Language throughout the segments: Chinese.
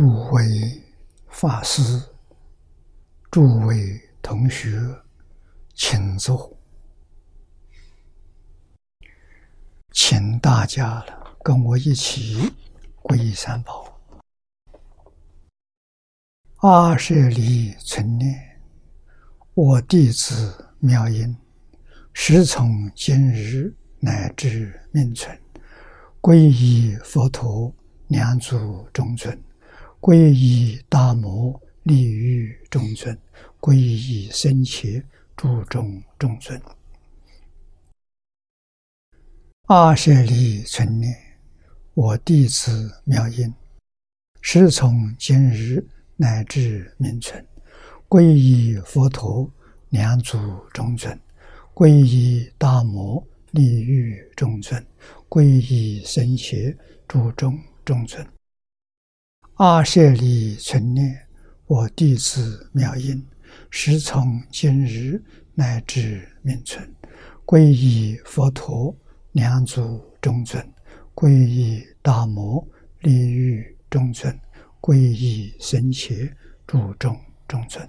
诸位法师、诸位同学，请坐，请大家了跟我一起皈依三宝。阿舍离存念，我弟子妙音，时从今日乃至命存，皈依佛陀，两足中尊。皈依大摩利于中尊，皈依僧伽诸众中尊。阿舍利存念，我弟子妙音，时从今日乃至明存，皈依佛陀两足中尊，皈依大摩利于中尊，皈依僧伽诸众中尊。阿舍利存念，我弟子妙音，时从今日乃至命存，皈依佛陀两足中尊，皈依大摩利欲中尊，皈依僧伽诸众中尊。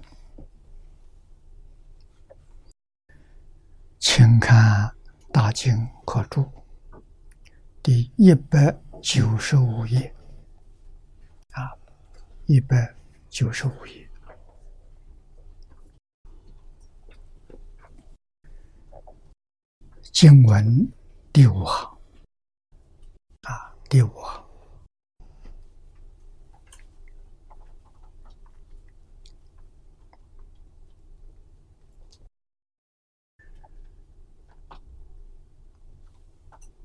请看《大经科注》第一百九十五页。一百九十五页，经文第五行。啊，第五行，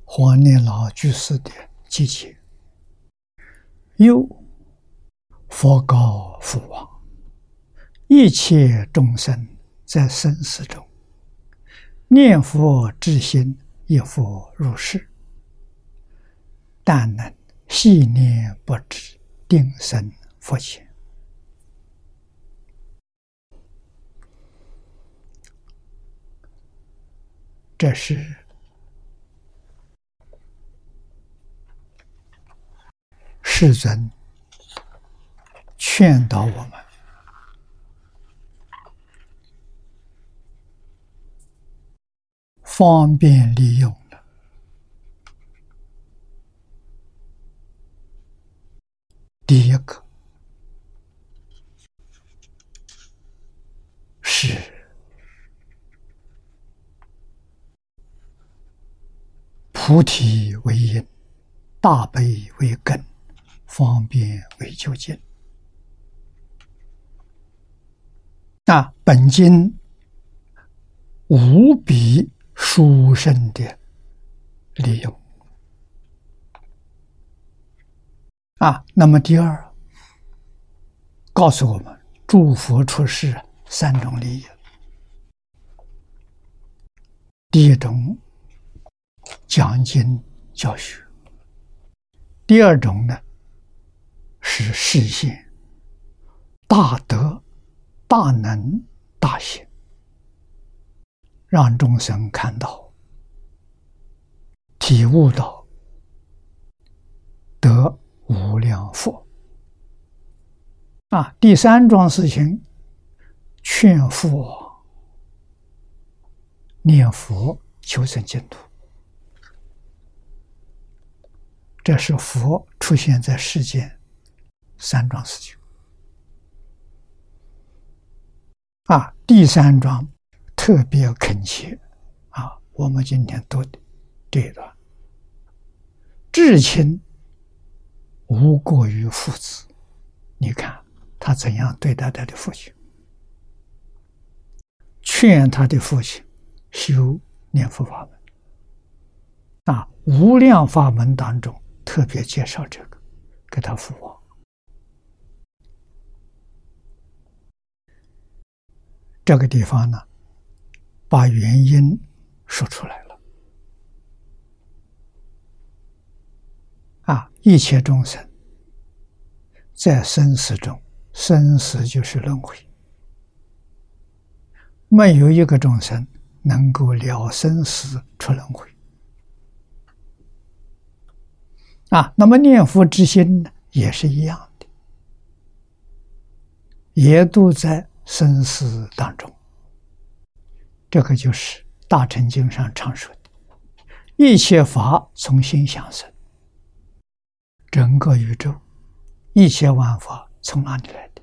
黄念老居士的记节，又。佛告父王：“一切众生在生死中，念佛之心亦复如是。但能细念不止，定生佛前。”这是世尊。劝导我们方便利用的第一个是菩提为因，大悲为根，方便为究竟。那本经无比殊胜的利用啊！那么第二，告诉我们诸佛出世三种利益：第一种讲经教学；第二种呢是实现大德。大能大行，让众生看到、体悟到得无量福啊！第三桩事情，劝佛念佛求生净土，这是佛出现在世间三桩事情。啊，第三章特别恳切啊！我们今天读这一段，至亲无过于父子。你看他怎样对待他的父亲，劝他的父亲修念佛法门。啊，无量法门当中特别介绍这个，给他父王。这个地方呢，把原因说出来了。啊，一切众生在生死中，生死就是轮回，没有一个众生能够了生死出轮回。啊，那么念佛之心呢，也是一样的。也都在生死当中。这个就是《大乘经》上常说的：“一切法从心想生。”整个宇宙，一切万法从哪里来的？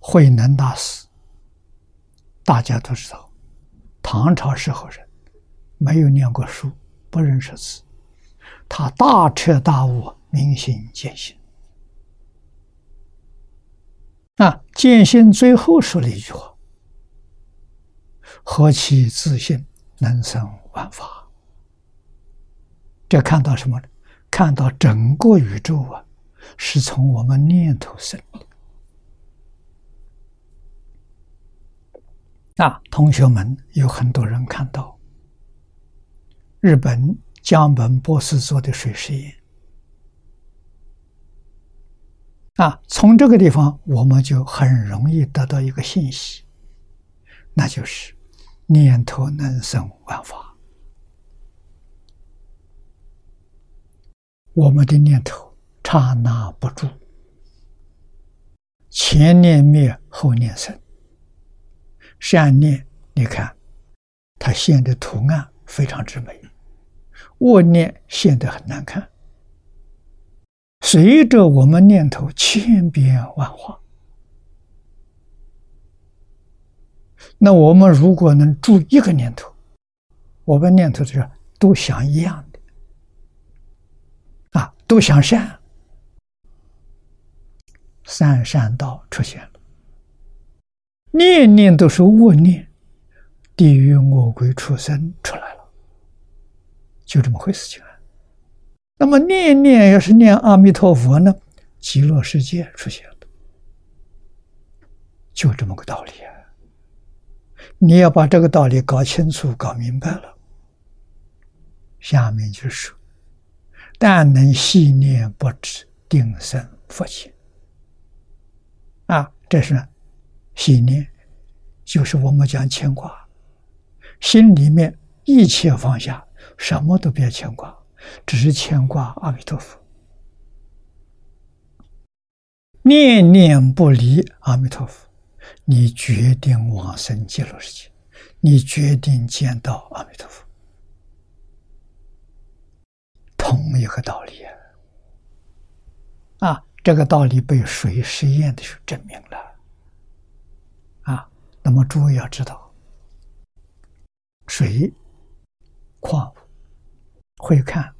慧能大师，大家都知道，唐朝时候人，没有念过书，不认识字，他大彻大悟，明心见性。那，见性最后说了一句话：“何其自信，能生万法。”这看到什么呢？看到整个宇宙啊，是从我们念头生的。啊，同学们有很多人看到日本江本博士做的水实验。啊，从这个地方我们就很容易得到一个信息，那就是念头能生万法。我们的念头刹那不住，前念灭，后念生。善念，你看，它现的图案非常之美；恶念现得很难看。随着我们念头千变万化，那我们如果能住一个念头，我们念头是都想一样的，啊，都想善，三善道出现了，念念都是恶念，地狱恶鬼畜生出来，就这么回事情啊。那么念念要是念阿弥陀佛呢，极乐世界出现了，就这么个道理啊！你要把这个道理搞清楚、搞明白了，下面就说：但能细念不止，定生佛性。啊，这是细念，就是我们讲牵挂，心里面一切放下，什么都别牵挂。只是牵挂阿弥陀佛，念念不离阿弥陀佛，你决定往生极乐世界，你决定见到阿弥陀佛，同一个道理啊！啊，这个道理被水实验的时候证明了啊。那么诸位要知道，水矿物会看。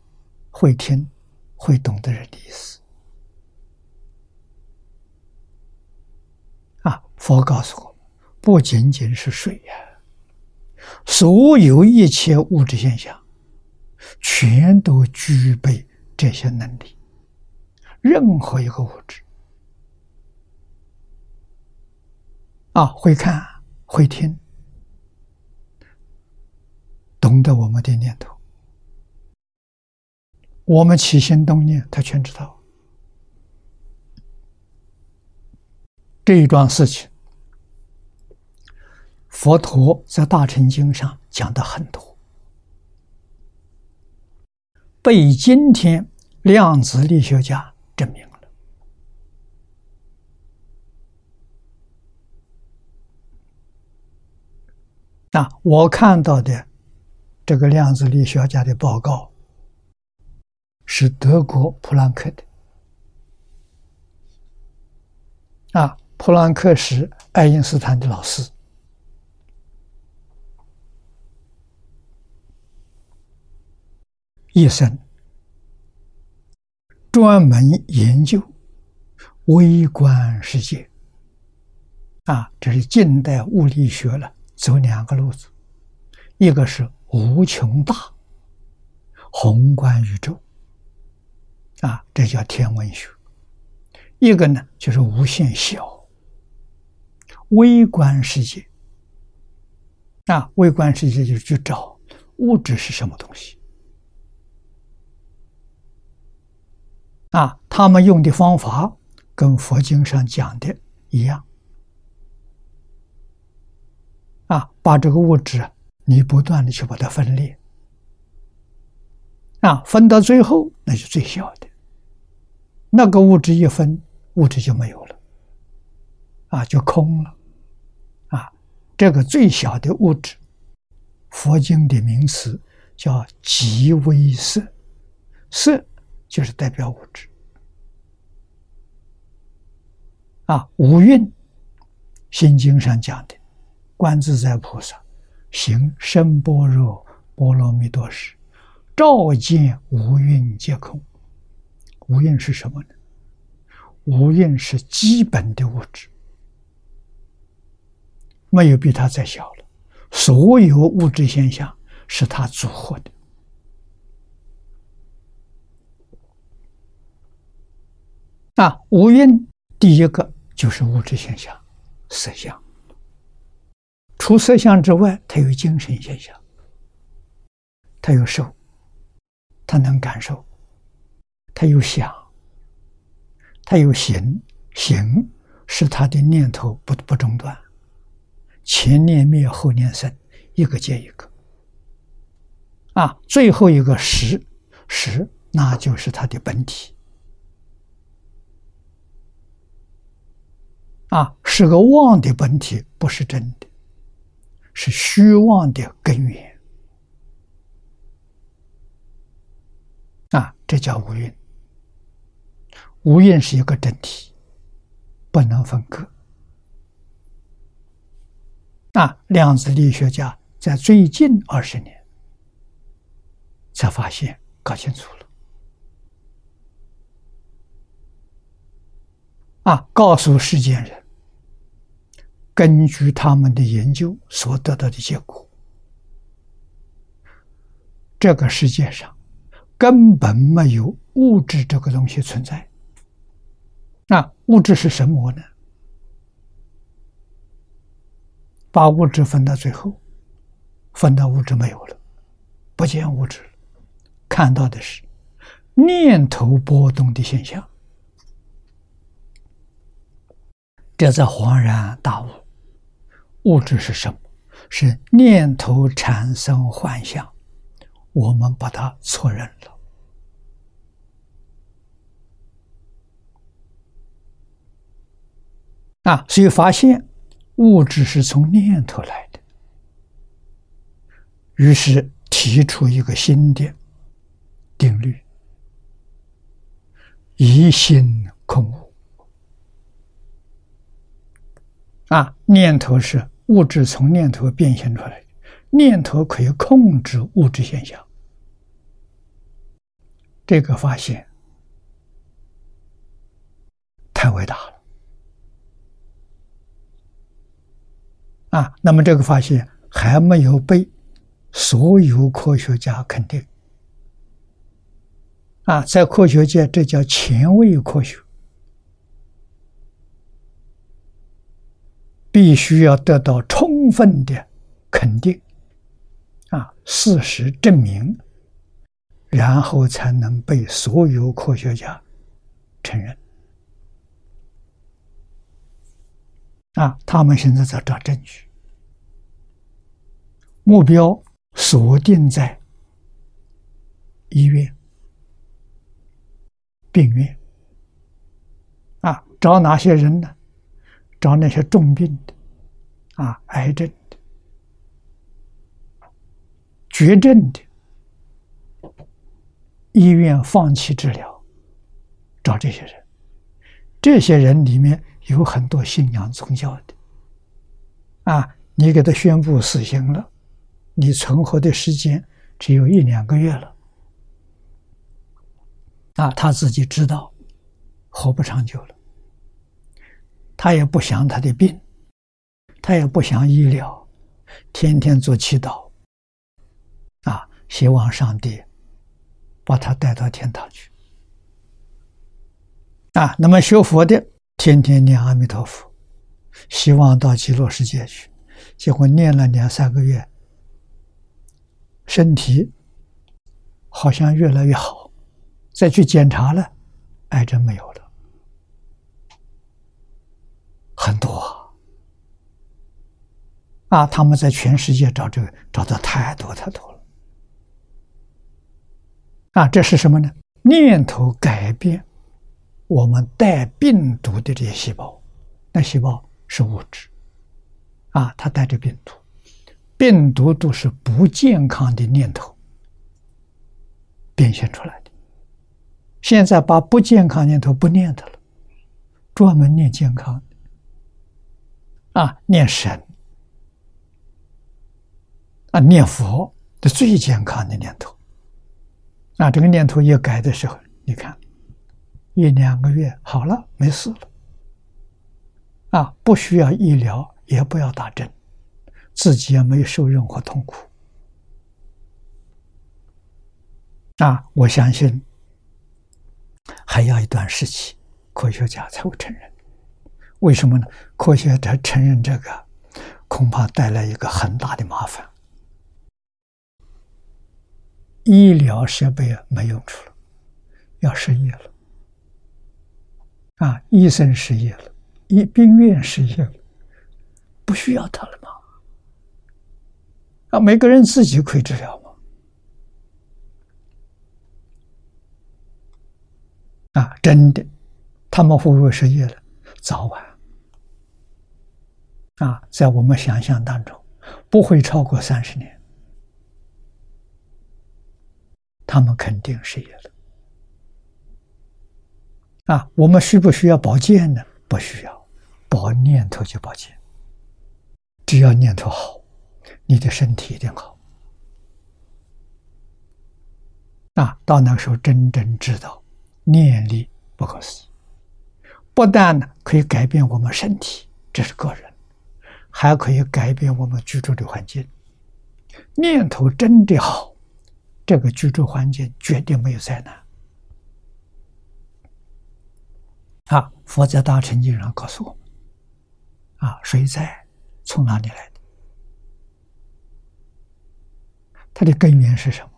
会听、会懂的人的意思啊！佛告诉我们，不仅仅是水呀，所有一切物质现象，全都具备这些能力。任何一个物质啊，会看、会听，懂得我们的念头。我们起心动念，他全知道。这一桩事情，佛陀在《大乘经》上讲的很多，被今天量子力学家证明了。那我看到的这个量子力学家的报告。是德国普朗克的。啊，普朗克是爱因斯坦的老师，一生专门研究微观世界。啊，这是近代物理学了走两个路子，一个是无穷大宏观宇宙。啊，这叫天文学。一个呢，就是无限小、微观世界。啊，微观世界就是去找物质是什么东西。啊，他们用的方法跟佛经上讲的一样。啊，把这个物质你不断的去把它分裂。啊，分到最后那是最小的，那个物质一分，物质就没有了，啊，就空了，啊，这个最小的物质，佛经的名词叫极微色，色就是代表物质，啊，无蕴，心经上讲的，观自在菩萨行深般若波罗蜜多时。照见无蕴皆空，无蕴是什么呢？无蕴是基本的物质，没有比它再小了。所有物质现象是它组合的。啊，无蕴第一个就是物质现象，色相。除色相之外，它有精神现象，它有受。他能感受，他有想，他有行，行是他的念头不不中断，前念灭后念生，一个接一个，啊，最后一个实实那就是他的本体，啊，是个妄的本体，不是真的，是虚妄的根源。啊，这叫无蕴。无蕴是一个整体，不能分割。啊，量子力学家在最近二十年才发现，搞清楚了。啊，告诉世间人，根据他们的研究所得到的结果，这个世界上。根本没有物质这个东西存在。那物质是什么呢？把物质分到最后，分到物质没有了，不见物质，看到的是念头波动的现象。这才恍然大悟：物质是什么？是念头产生幻象。我们把它错认了啊，所以发现物质是从念头来的，于是提出一个新的定律：疑心空无。啊，念头是物质从念头变现出来的，念头可以控制物质现象。这个发现太伟大了啊！那么这个发现还没有被所有科学家肯定啊，在科学界这叫前卫科学，必须要得到充分的肯定啊，事实证明。然后才能被所有科学家承认。啊，他们现在在找证据，目标锁定在医院、病院。啊，找哪些人呢？找那些重病的，啊，癌症的、绝症的。医院放弃治疗，找这些人。这些人里面有很多信仰宗教的，啊，你给他宣布死刑了，你存活的时间只有一两个月了，啊，他自己知道活不长久了，他也不想他的病，他也不想医疗，天天做祈祷，啊，希望上帝。把他带到天堂去啊！那么学佛的天天念阿弥陀佛，希望到极乐世界去。结果念了两三个月，身体好像越来越好，再去检查了，癌症没有了，很多啊！他们在全世界找这个，找的太多太多了。啊，这是什么呢？念头改变我们带病毒的这些细胞，那细胞是物质，啊，它带着病毒，病毒都是不健康的念头变现出来的。现在把不健康念头不念它了，专门念健康，啊，念神，啊，念佛的最健康的念头。那这个念头一改的时候，你看，一两个月好了，没事了。啊，不需要医疗，也不要打针，自己也没有受任何痛苦。啊，我相信还要一段时期，科学家才会承认。为什么呢？科学家承认这个，恐怕带来一个很大的麻烦。医疗设备没用处了，要失业了，啊，医生失业了，医病院失业了，不需要他了每个人自己可以治疗吗？啊，真的，他们会不会失业了？早晚，啊，在我们想象当中，不会超过三十年。他们肯定失业了啊！我们需不需要保健呢？不需要，保念头就保健。只要念头好，你的身体一定好啊！到那个时候，真正知道念力不可思议，不但可以改变我们身体，这是个人，还可以改变我们居住的环境。念头真的好。这个居住环境绝对没有灾难。啊，佛在大乘经上告诉我们：啊，水灾从哪里来的？它的根源是什么？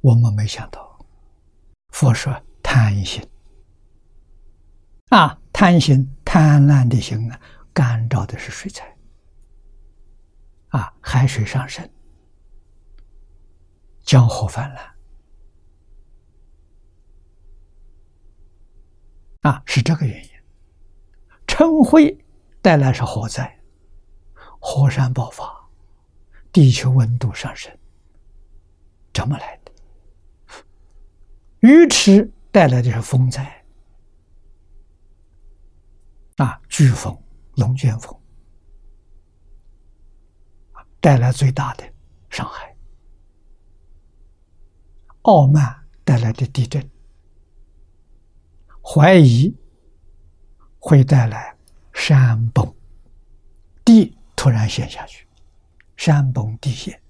我们没想到，佛说贪心。啊，贪心，贪婪的心啊，干燥的是水灾。啊，海水上升，江河泛滥，啊，是这个原因。嗔恚带来是火灾，火山爆发，地球温度上升，怎么来的？愚痴带来的是风灾，啊，飓风、龙卷风。带来最大的伤害，傲慢带来的地震，怀疑会带来山崩，地突然陷下去，山崩地陷，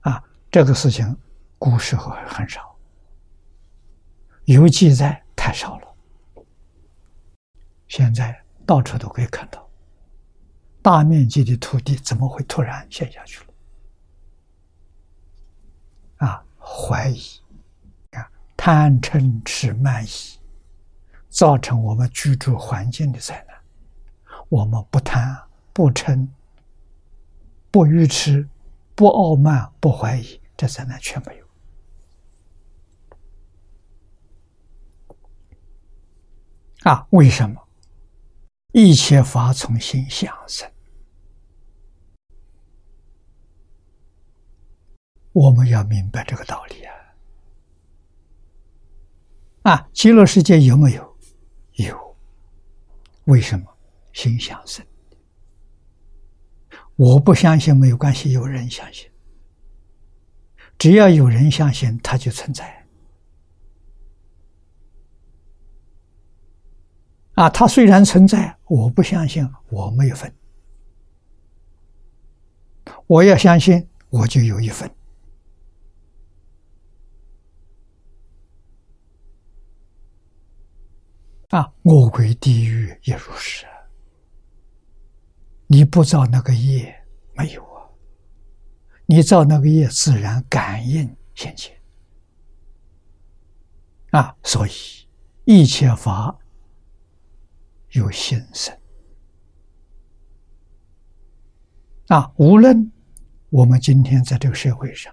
啊，这个事情古时候很少，有记载太少了，现在到处都可以看到。大面积的土地怎么会突然陷下去了？啊，怀疑，啊，贪嗔痴慢疑，造成我们居住环境的灾难。我们不贪不嗔，不愚痴，不傲慢，不怀疑，这灾难全没有。啊，为什么？一切法从心想生。我们要明白这个道理啊！啊，极乐世界有没有？有。为什么？心想生。我不相信没有关系，有人相信。只要有人相信，它就存在。啊，它虽然存在，我不相信，我没有份。我要相信，我就有一份。啊，恶鬼地狱也如是。你不造那个业，没有啊。你造那个业，自然感应现前。啊，所以一切法有心生。啊，无论我们今天在这个社会上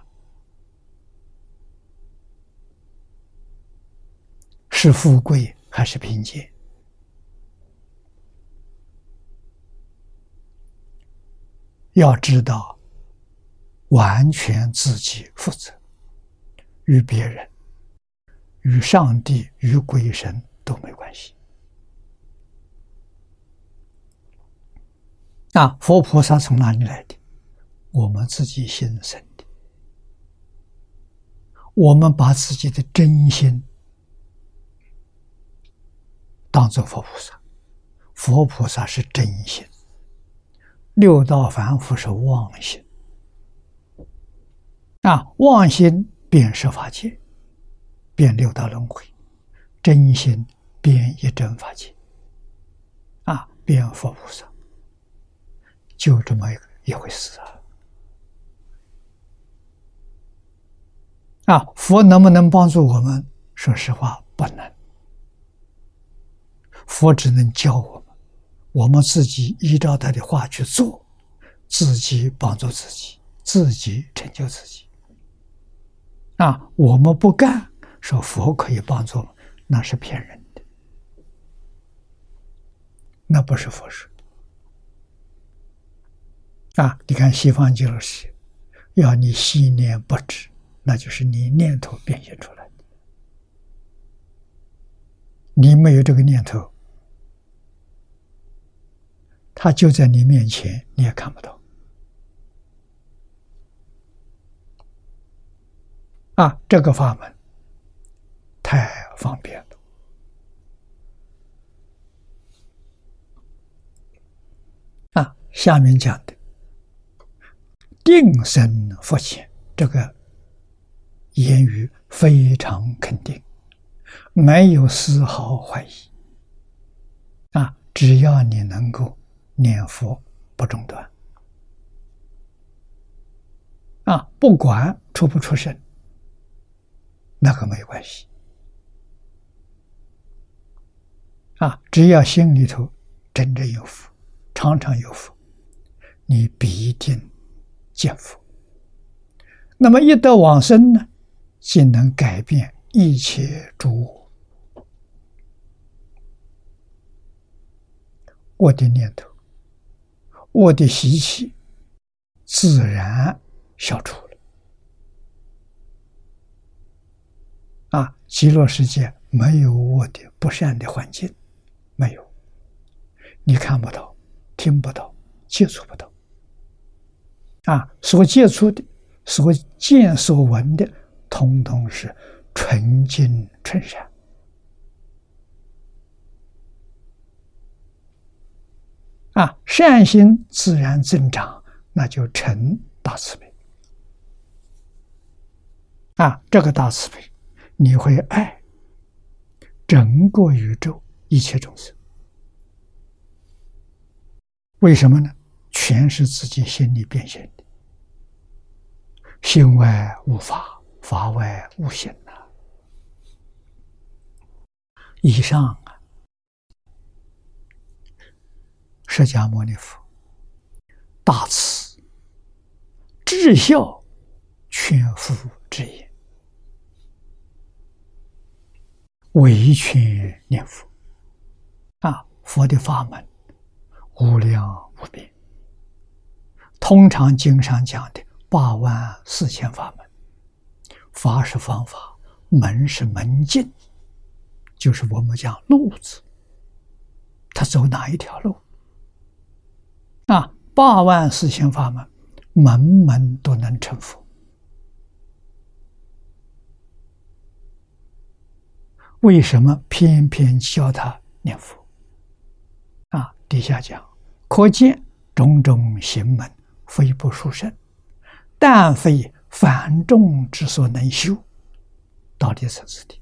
是富贵还是贫贱，要知道，完全自己负责，与别人、与上帝、与鬼神都没关系。啊，佛菩萨从哪里来的？我们自己心生的。我们把自己的真心当做佛菩萨，佛菩萨是真心，六道凡夫是妄心。啊，妄心变十法界，变六道轮回；真心变一真法界，啊，变佛菩萨。就这么一个一回事啊！啊，佛能不能帮助我们？说实话，不能。佛只能教我们，我们自己依照他的话去做，自己帮助自己，自己成就自己。啊，我们不干，说佛可以帮助，那是骗人的，那不是佛说。啊！你看西方极乐世界，要你心念不止，那就是你念头变现出来的。你没有这个念头，他就在你面前，你也看不到。啊，这个法门太方便了。啊，下面讲的。定生福前，这个言语非常肯定，没有丝毫怀疑。啊，只要你能够念佛不中断，啊，不管出不出声，那个没关系。啊，只要心里头真正有福，常常有福，你必定。见佛，那么一得往生呢，竟能改变一切诸我，我的念头，我的习气，自然消除了。啊，极乐世界没有我的不善的环境，没有，你看不到，听不到，接触不到。啊，所接触的、所见所闻的，通通是纯净纯善。啊，善心自然增长，那就成大慈悲。啊，这个大慈悲，你会爱整个宇宙一切众生。为什么呢？全是自己心里变现的。心外无法，法外无心呐。以上啊，释迦牟尼佛大慈至孝全福之言，唯全念佛啊，佛的法门无量无边，通常经上讲的。八万四千法门，法是方法，门是门径，就是我们讲路子。他走哪一条路？八万四千法门，门门都能成佛。为什么偏偏教他念佛？啊，底下讲，可见种种行门，非不殊胜。但非凡众之所能修，到底是此地。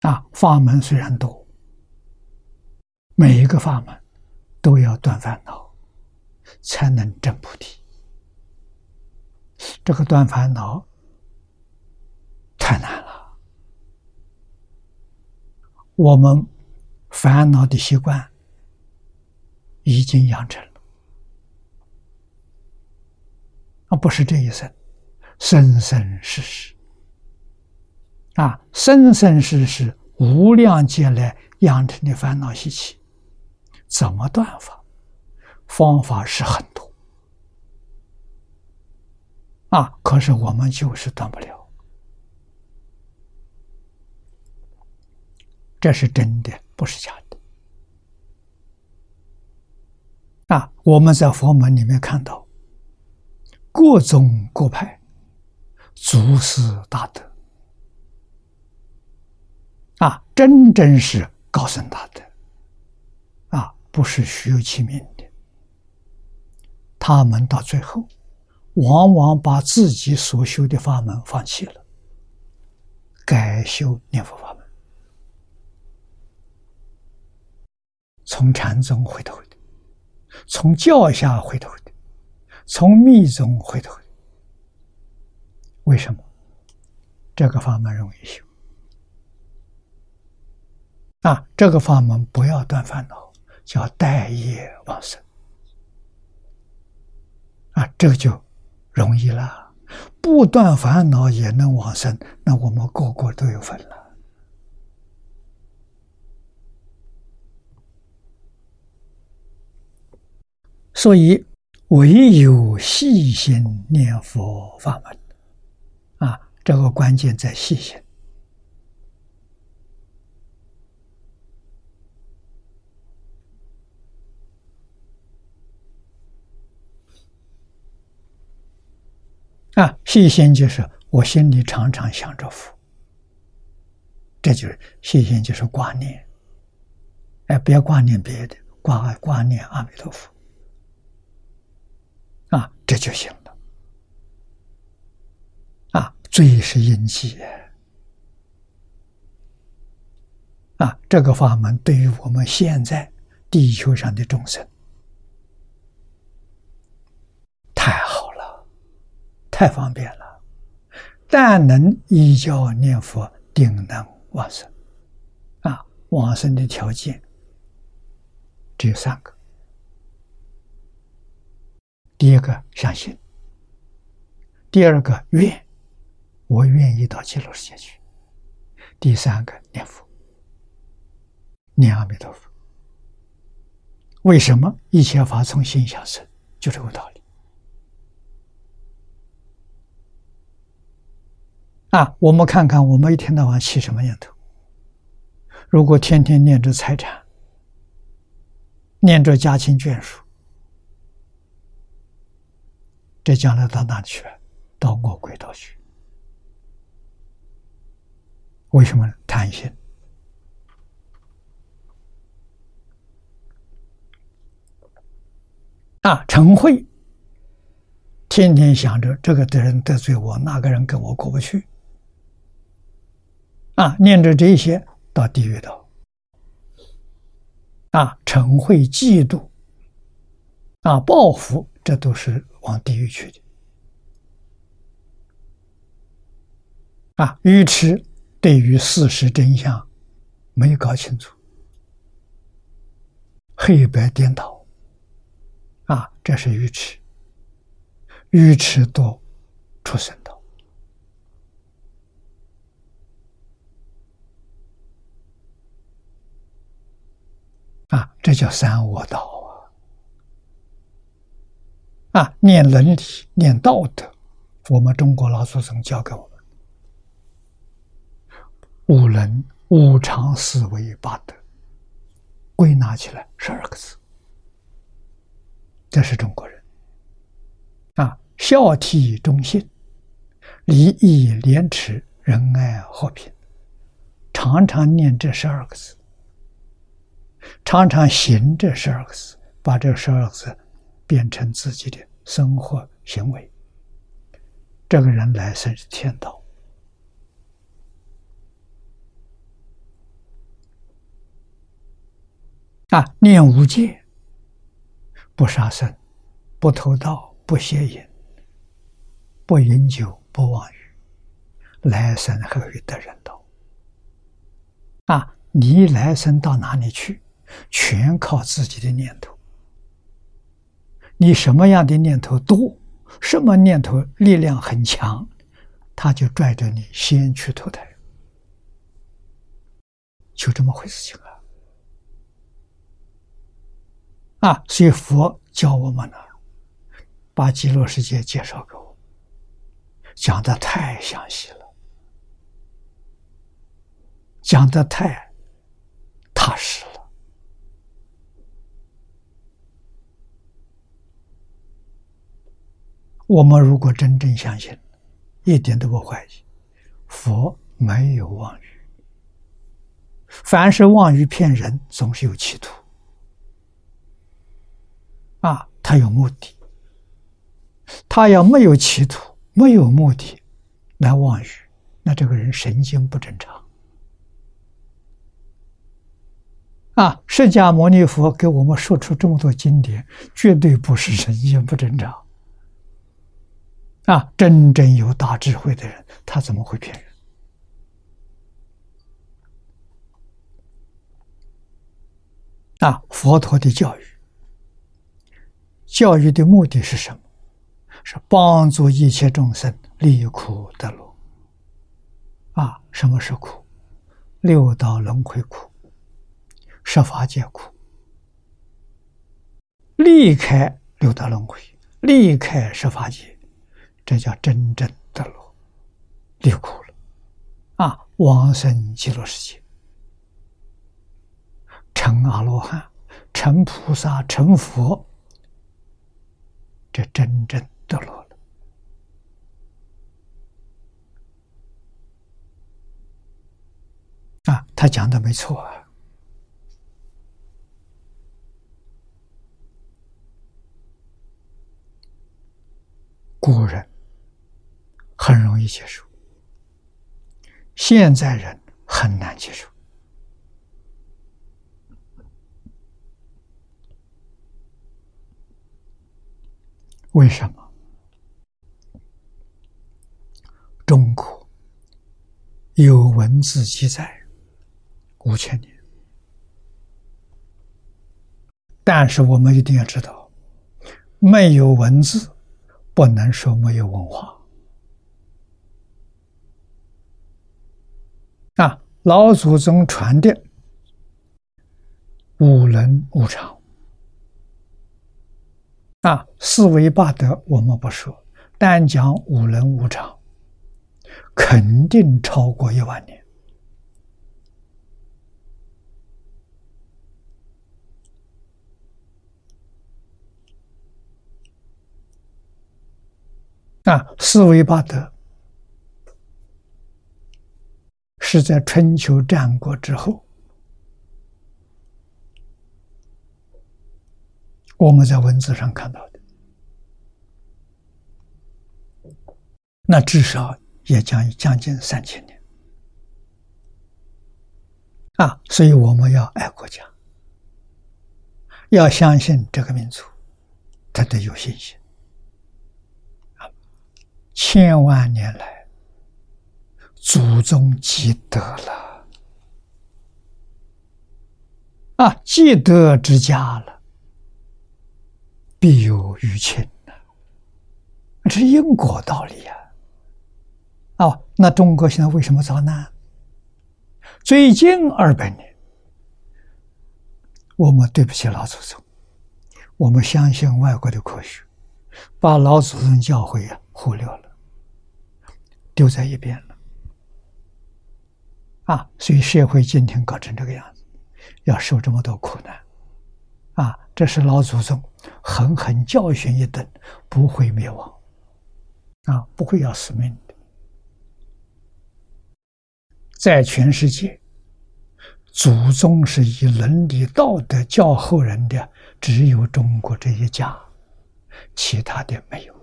啊，法门虽然多，每一个法门都要断烦恼，才能证菩提。这个断烦恼太难了，我们烦恼的习惯已经养成了，啊，不是这一生，生生世世，啊，生生世世无量劫来养成的烦恼习气，怎么断法？方法是很多，啊，可是我们就是断不了。这是真的，不是假的。啊，我们在佛门里面看到各宗各派祖师大德，啊，真正是高僧大德，不是虚有其名的。他们到最后，往往把自己所修的法门放弃了，改修念佛法门。从禅宗回头的，从教下回头的，从密宗回头的，为什么？这个法门容易修啊！这个法门不要断烦恼，叫待业往生啊！这就容易了，不断烦恼也能往生，那我们个个都有份了。所以，唯有细心念佛法门，啊，这个关键在细心。啊，细心就是我心里常常想着佛，这就是细心，就是挂念。哎，别挂念别的，挂挂念阿弥陀佛。啊，这就行了。啊，最是因记。啊，这个法门对于我们现在地球上的众生太好了，太方便了。但能依教念佛，定能往生。啊，往生的条件只有三个。第一个相信，第二个愿，我愿意到极乐世界去。第三个念佛，念阿弥陀佛。为什么一切法从心想生？就这个道理。啊，我们看看，我们一天到晚起什么念头？如果天天念着财产，念着家亲眷属。这将来到哪里去？到恶鬼道去？为什么？贪心啊！陈慧天天想着这个的人得罪我，那个人跟我过不去啊！念着这些到地狱道啊！陈慧嫉妒啊，报复，这都是。往地狱去的啊！愚痴对于事实真相没有搞清楚，黑白颠倒啊！这是愚痴，愚痴多出生道啊！这叫三恶道。啊，念伦理，念道德，我们中国老祖宗教给我们：五伦、五常、四维、八德，归纳起来十二个字。这是中国人。啊，孝悌忠信，礼义廉耻，仁爱和平，常常念这十二个字，常常行这十二个字，把这十二个字。变成自己的生活行为，这个人来生是天道啊！念无戒，不杀生，不偷盗，不邪淫，不饮酒，不妄语，来生何以得人道？啊！你来生到哪里去，全靠自己的念头。你什么样的念头多，什么念头力量很强，他就拽着你先去投胎，就这么回事情啊！啊，所以佛教我们呢，把极乐世界介绍给我，讲的太详细了，讲的太踏实了。我们如果真正相信，一点都不怀疑，佛没有妄语。凡是妄语骗人，总是有企图。啊，他有目的。他要没有企图、没有目的来妄语，那这个人神经不正常。啊，释迦牟尼佛给我们说出这么多经典，绝对不是神经不正常。啊，真正有大智慧的人，他怎么会骗人？啊，佛陀的教育，教育的目的是什么？是帮助一切众生离苦得乐。啊，什么是苦？六道轮回苦，十法界苦。离开六道轮回，离开十法界。这叫真正的乐，离苦了，啊！往生极乐世界，成阿罗汉，成菩萨，成佛，这真正得乐了。啊，他讲的没错啊，古人。很容易接受，现在人很难接受。为什么？中国有文字记载五千年，但是我们一定要知道，没有文字，不能说没有文化。啊，老祖宗传的五伦五常啊，四维八德我们不说，单讲五伦五常，肯定超过一万年。啊，四维八德。是在春秋战国之后，我们在文字上看到的，那至少也将将近三千年啊！所以我们要爱国家，要相信这个民族，他得有信心啊！千万年来。祖宗积德了啊，积德之家了，必有余庆呐，这是因果道理呀。哦，那中国现在为什么遭难？最近二百年，我们对不起老祖宗，我们相信外国的科学，把老祖宗教诲啊忽略了，丢在一边了。啊，所以社会今天搞成这个样子，要受这么多苦难，啊，这是老祖宗狠狠教训一顿，不会灭亡，啊，不会要死命的。在全世界，祖宗是以伦理道德教后人的，只有中国这一家，其他的没有。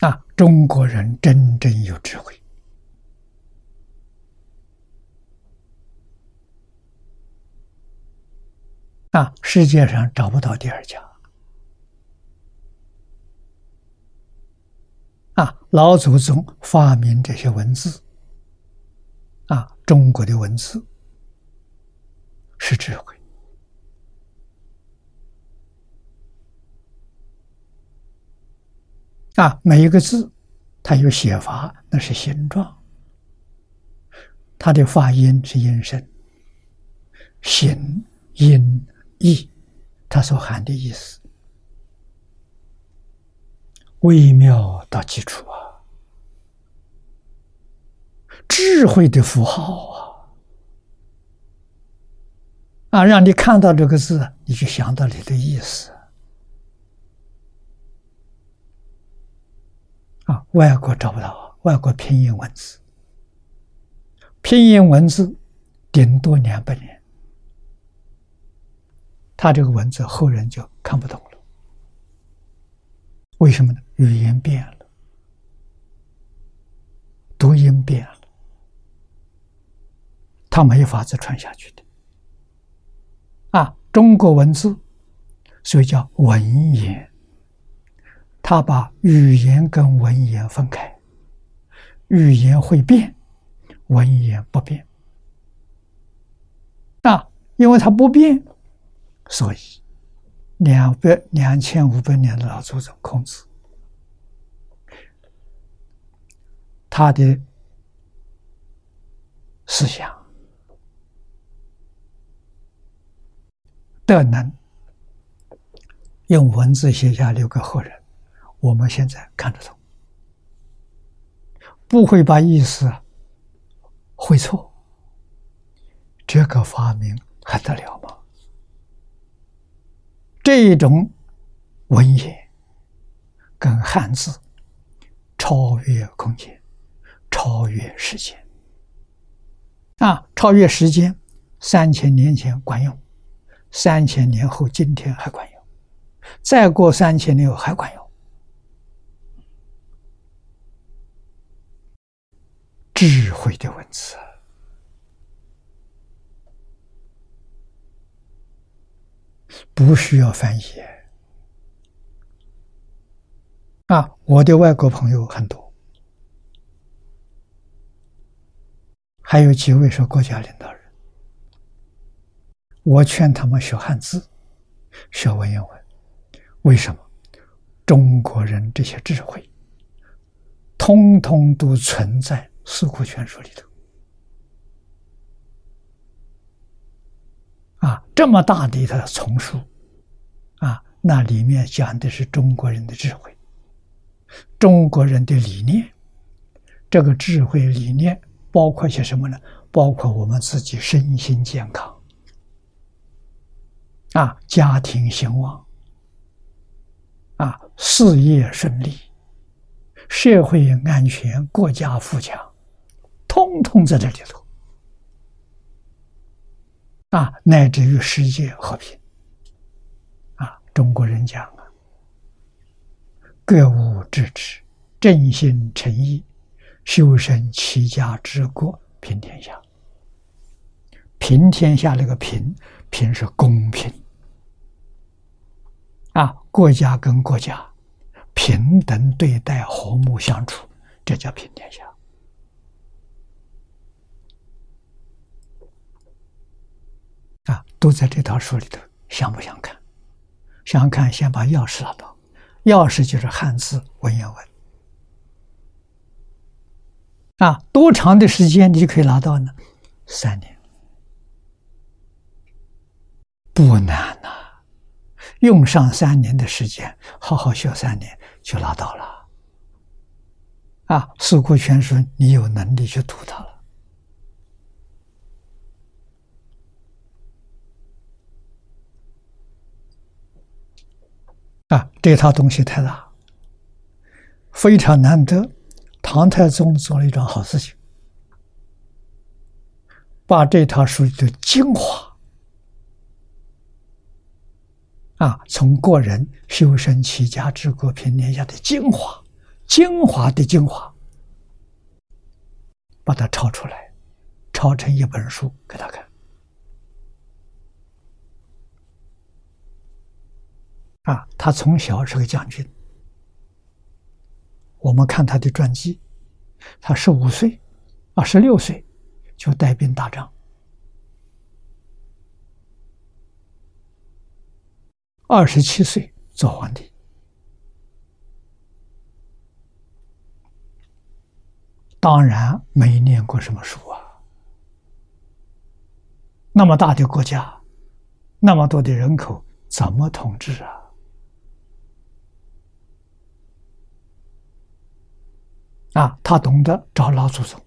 啊，中国人真正有智慧啊！世界上找不到第二家啊，老祖宗发明这些文字，啊，中国的文字是智慧。啊，每一个字，它有写法，那是形状；它的发音是音声，形、音、义，它所含的意思，微妙到基础啊，智慧的符号啊，啊，让你看到这个字，你就想到你的意思。啊，外国找不到，外国拼音文字，拼音文字顶多两百年，他这个文字后人就看不懂了。为什么呢？语言变了，读音变了，他没法子传下去的。啊，中国文字，所以叫文言。他把语言跟文言分开，语言会变，文言不变。啊，因为它不变，所以两百两千五百年的老祖宗孔子，他的思想的能用文字写下留给后人。我们现在看得懂，不会把意思会错，这个发明还得了吗？这种文言跟汉字超越空间，超越时间啊！超越时间，三千年前管用，三千年后今天还管用，再过三千年后还管用。智慧的文字不需要翻译啊！我的外国朋友很多，还有几位是国家领导人。我劝他们学汉字，学文言文。为什么？中国人这些智慧，通通都存在。《四库全书》里头，啊，这么大的一套丛书，啊，那里面讲的是中国人的智慧，中国人的理念。这个智慧理念包括些什么呢？包括我们自己身心健康，啊，家庭兴旺，啊，事业顺利，社会安全，国家富强。通通在这里头啊，乃至于世界和平啊，中国人讲啊，格物致知，正心诚意，修身齐家治国平天下。平天下那个平，平是公平啊，国家跟国家平等对待，和睦相处，这叫平天下。啊，都在这套书里头，想不想看？想看，先把钥匙拿到。钥匙就是汉字文言文。啊，多长的时间你就可以拿到呢？三年，不难呐。用上三年的时间，好好学三年，就拿到了。啊，《四库全书》，你有能力去读它了。啊，这套东西太大，非常难得。唐太宗做了一桩好事情，把这套书的精华，啊，从个人修身齐家治国平天下的精华，精华的精华，把它抄出来，抄成一本书给他看。啊，他从小是个将军，我们看他的传记，他十五岁，啊，十六岁就带兵打仗，二十七岁做皇帝，当然没念过什么书啊。那么大的国家，那么多的人口，怎么统治啊？啊，他懂得找老祖宗，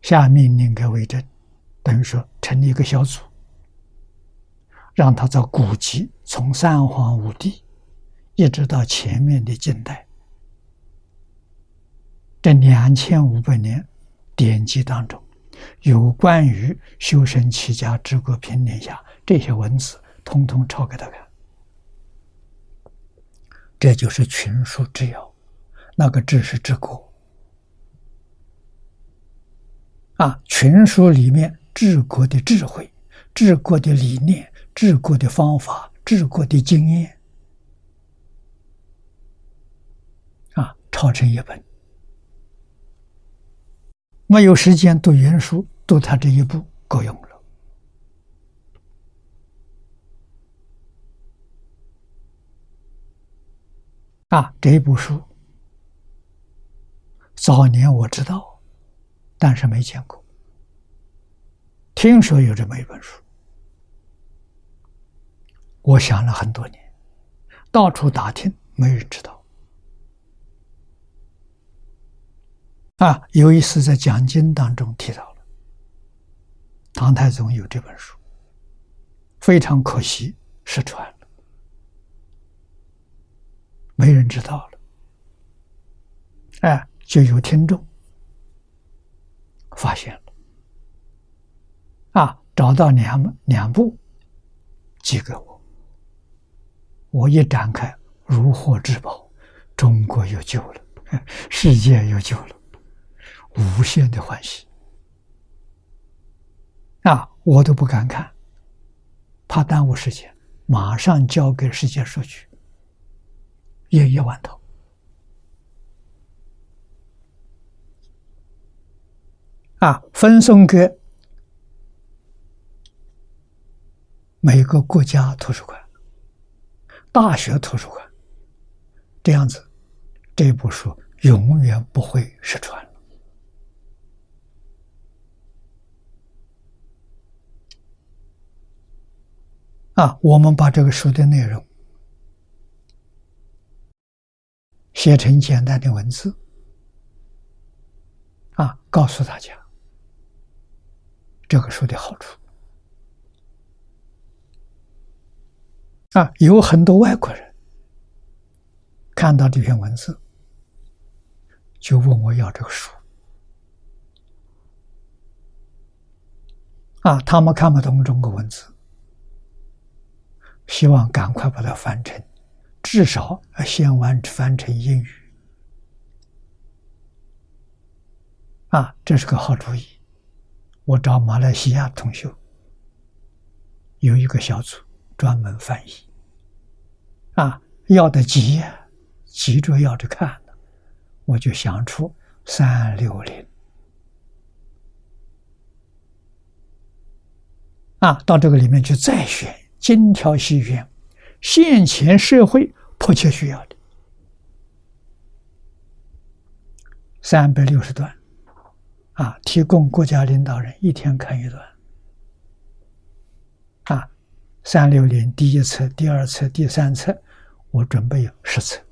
下命令给魏征，等于说成立一个小组，让他找古籍，从三皇五帝一直到前面的近代，这两千五百年典籍当中，有关于修身齐家治国平天下这些文字，通通抄给他看，这就是群书之要。那个治是治国啊，群书里面治国的智慧、治国的理念、治国的方法、治国的经验啊，抄成一本。没有时间读原书，读他这一部够用了啊，这一部书。早年我知道，但是没见过。听说有这么一本书，我想了很多年，到处打听，没人知道。啊，有一次在讲经当中提到了，唐太宗有这本书，非常可惜失传了，没人知道了。哎。就有听众发现了，啊，找到两两部寄给我，我一展开，如获至宝，中国有救了，世界有救了，无限的欢喜，啊，我都不敢看，怕耽误时间，马上交给世界书局，也一万头。啊，分送给每个国家图书馆、大学图书馆，这样子，这部书永远不会失传。啊，我们把这个书的内容写成简单的文字，啊，告诉大家。这个书的好处。啊，有很多外国人看到这篇文字，就问我要这个书。啊，他们看不懂中国文字，希望赶快把它翻成，至少先完翻成英语。啊，这是个好主意。我找马来西亚同学，有一个小组专门翻译，啊，要的急，急着要着看，我就想出三六零，啊，到这个里面去再选，精挑细选，现前社会迫切需要的。三百六十段。啊，提供国家领导人一天看一段。啊，三六零第一册、第二册、第三册，我准备有十册，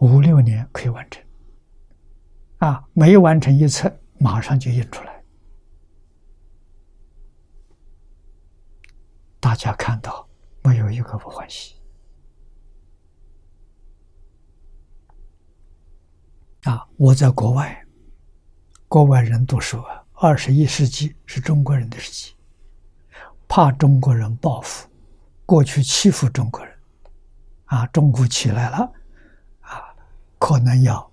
五六年可以完成。啊，没完成一册，马上就印出来，大家看到没有一个不欢喜。啊！我在国外，国外人都说二十一世纪是中国人的世纪，怕中国人报复，过去欺负中国人，啊，中国起来了，啊，可能要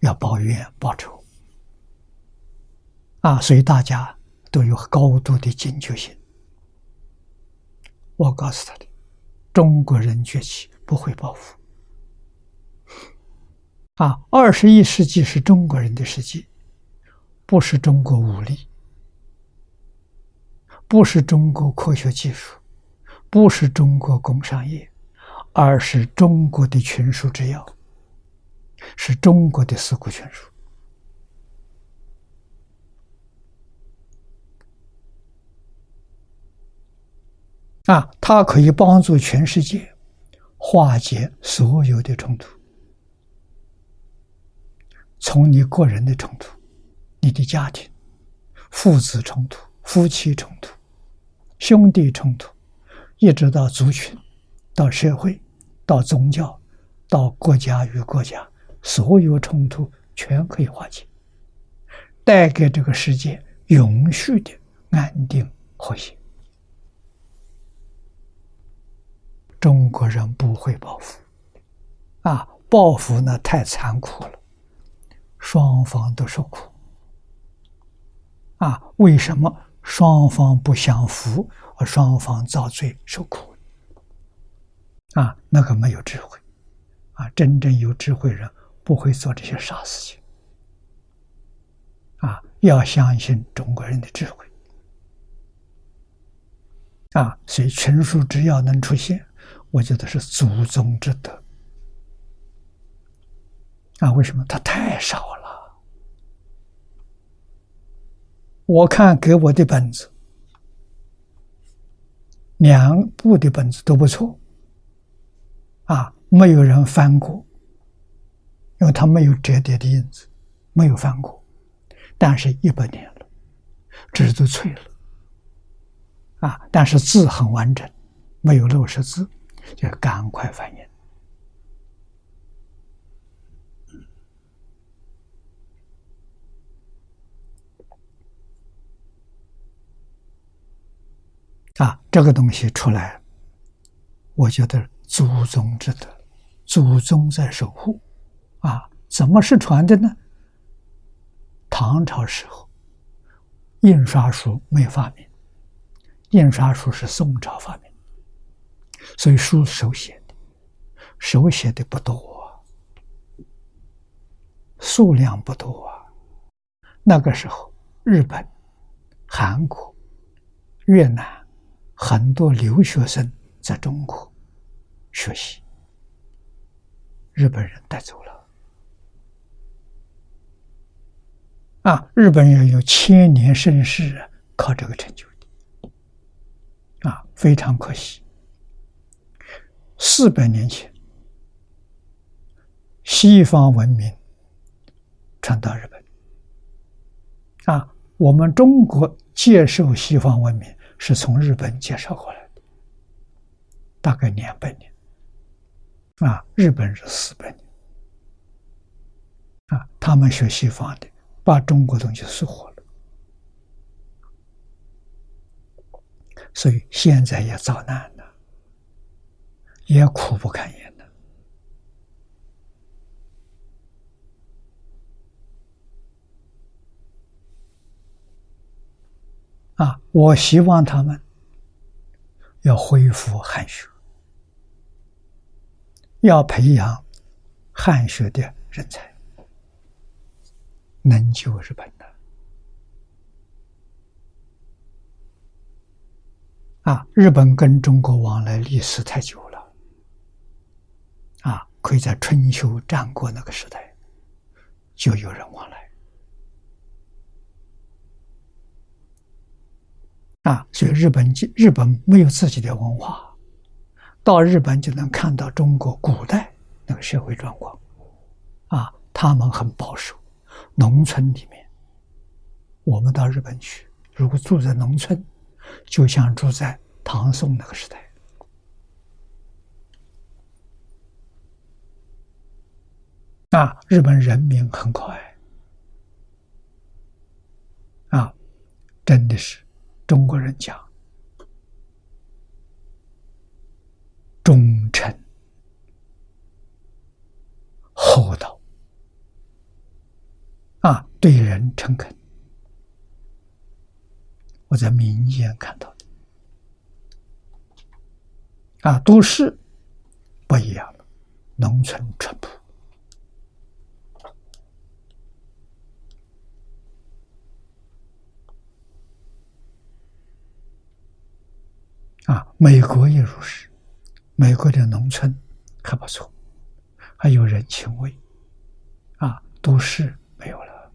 要报怨报仇，啊，所以大家都有高度的警觉性。我告诉他的，中国人崛起不会报复。啊，二十一世纪是中国人的世纪，不是中国武力，不是中国科学技术，不是中国工商业，而是中国的群书之要，是中国的四库全书。啊，它可以帮助全世界化解所有的冲突。从你个人的冲突、你的家庭、父子冲突、夫妻冲突、兄弟冲突，一直到族群、到社会、到宗教、到国家与国家，所有冲突全可以化解，带给这个世界永续的安定和谐。中国人不会报复，啊，报复呢太残酷了。双方都受苦，啊，为什么双方不享福，而双方遭罪受苦？啊，那个没有智慧，啊，真正有智慧人不会做这些傻事情，啊，要相信中国人的智慧，啊，所以群书之要能出现，我觉得是祖宗之德。啊，为什么它太少了？我看给我的本子，两部的本子都不错，啊，没有人翻过，因为它没有折叠的印子，没有翻过，但是一百年了，纸都脆了，啊，但是字很完整，没有漏失字，就赶快翻印。啊，这个东西出来，我觉得祖宗之德，祖宗在守护。啊，怎么是传的呢？唐朝时候，印刷术没发明，印刷术是宋朝发明，所以书手写的，手写的不多，数量不多啊。那个时候，日本、韩国、越南。很多留学生在中国学习，日本人带走了。啊，日本人有千年盛世，靠这个成就的，啊，非常可惜。四百年前，西方文明传到日本，啊，我们中国接受西方文明。是从日本介绍过来的，大概两百年，啊，日本是四百年，啊，他们学西方的，把中国东西收活了，所以现在也遭难了，也苦不堪言的，啊，我希望他们要恢复汉学，要培养汉学的人才，能救日本的。啊，日本跟中国往来历史太久了，啊，可以在春秋战国那个时代就有人往来。啊，所以日本就日本没有自己的文化，到日本就能看到中国古代那个社会状况。啊，他们很保守，农村里面，我们到日本去，如果住在农村，就像住在唐宋那个时代。啊，日本人民很可爱，啊，真的是。中国人讲忠诚、厚道啊，对人诚恳。我在民间看到的啊，都市不一样了，农村淳朴。啊，美国也如是，美国的农村还不错，还有人情味，啊，都市没有了。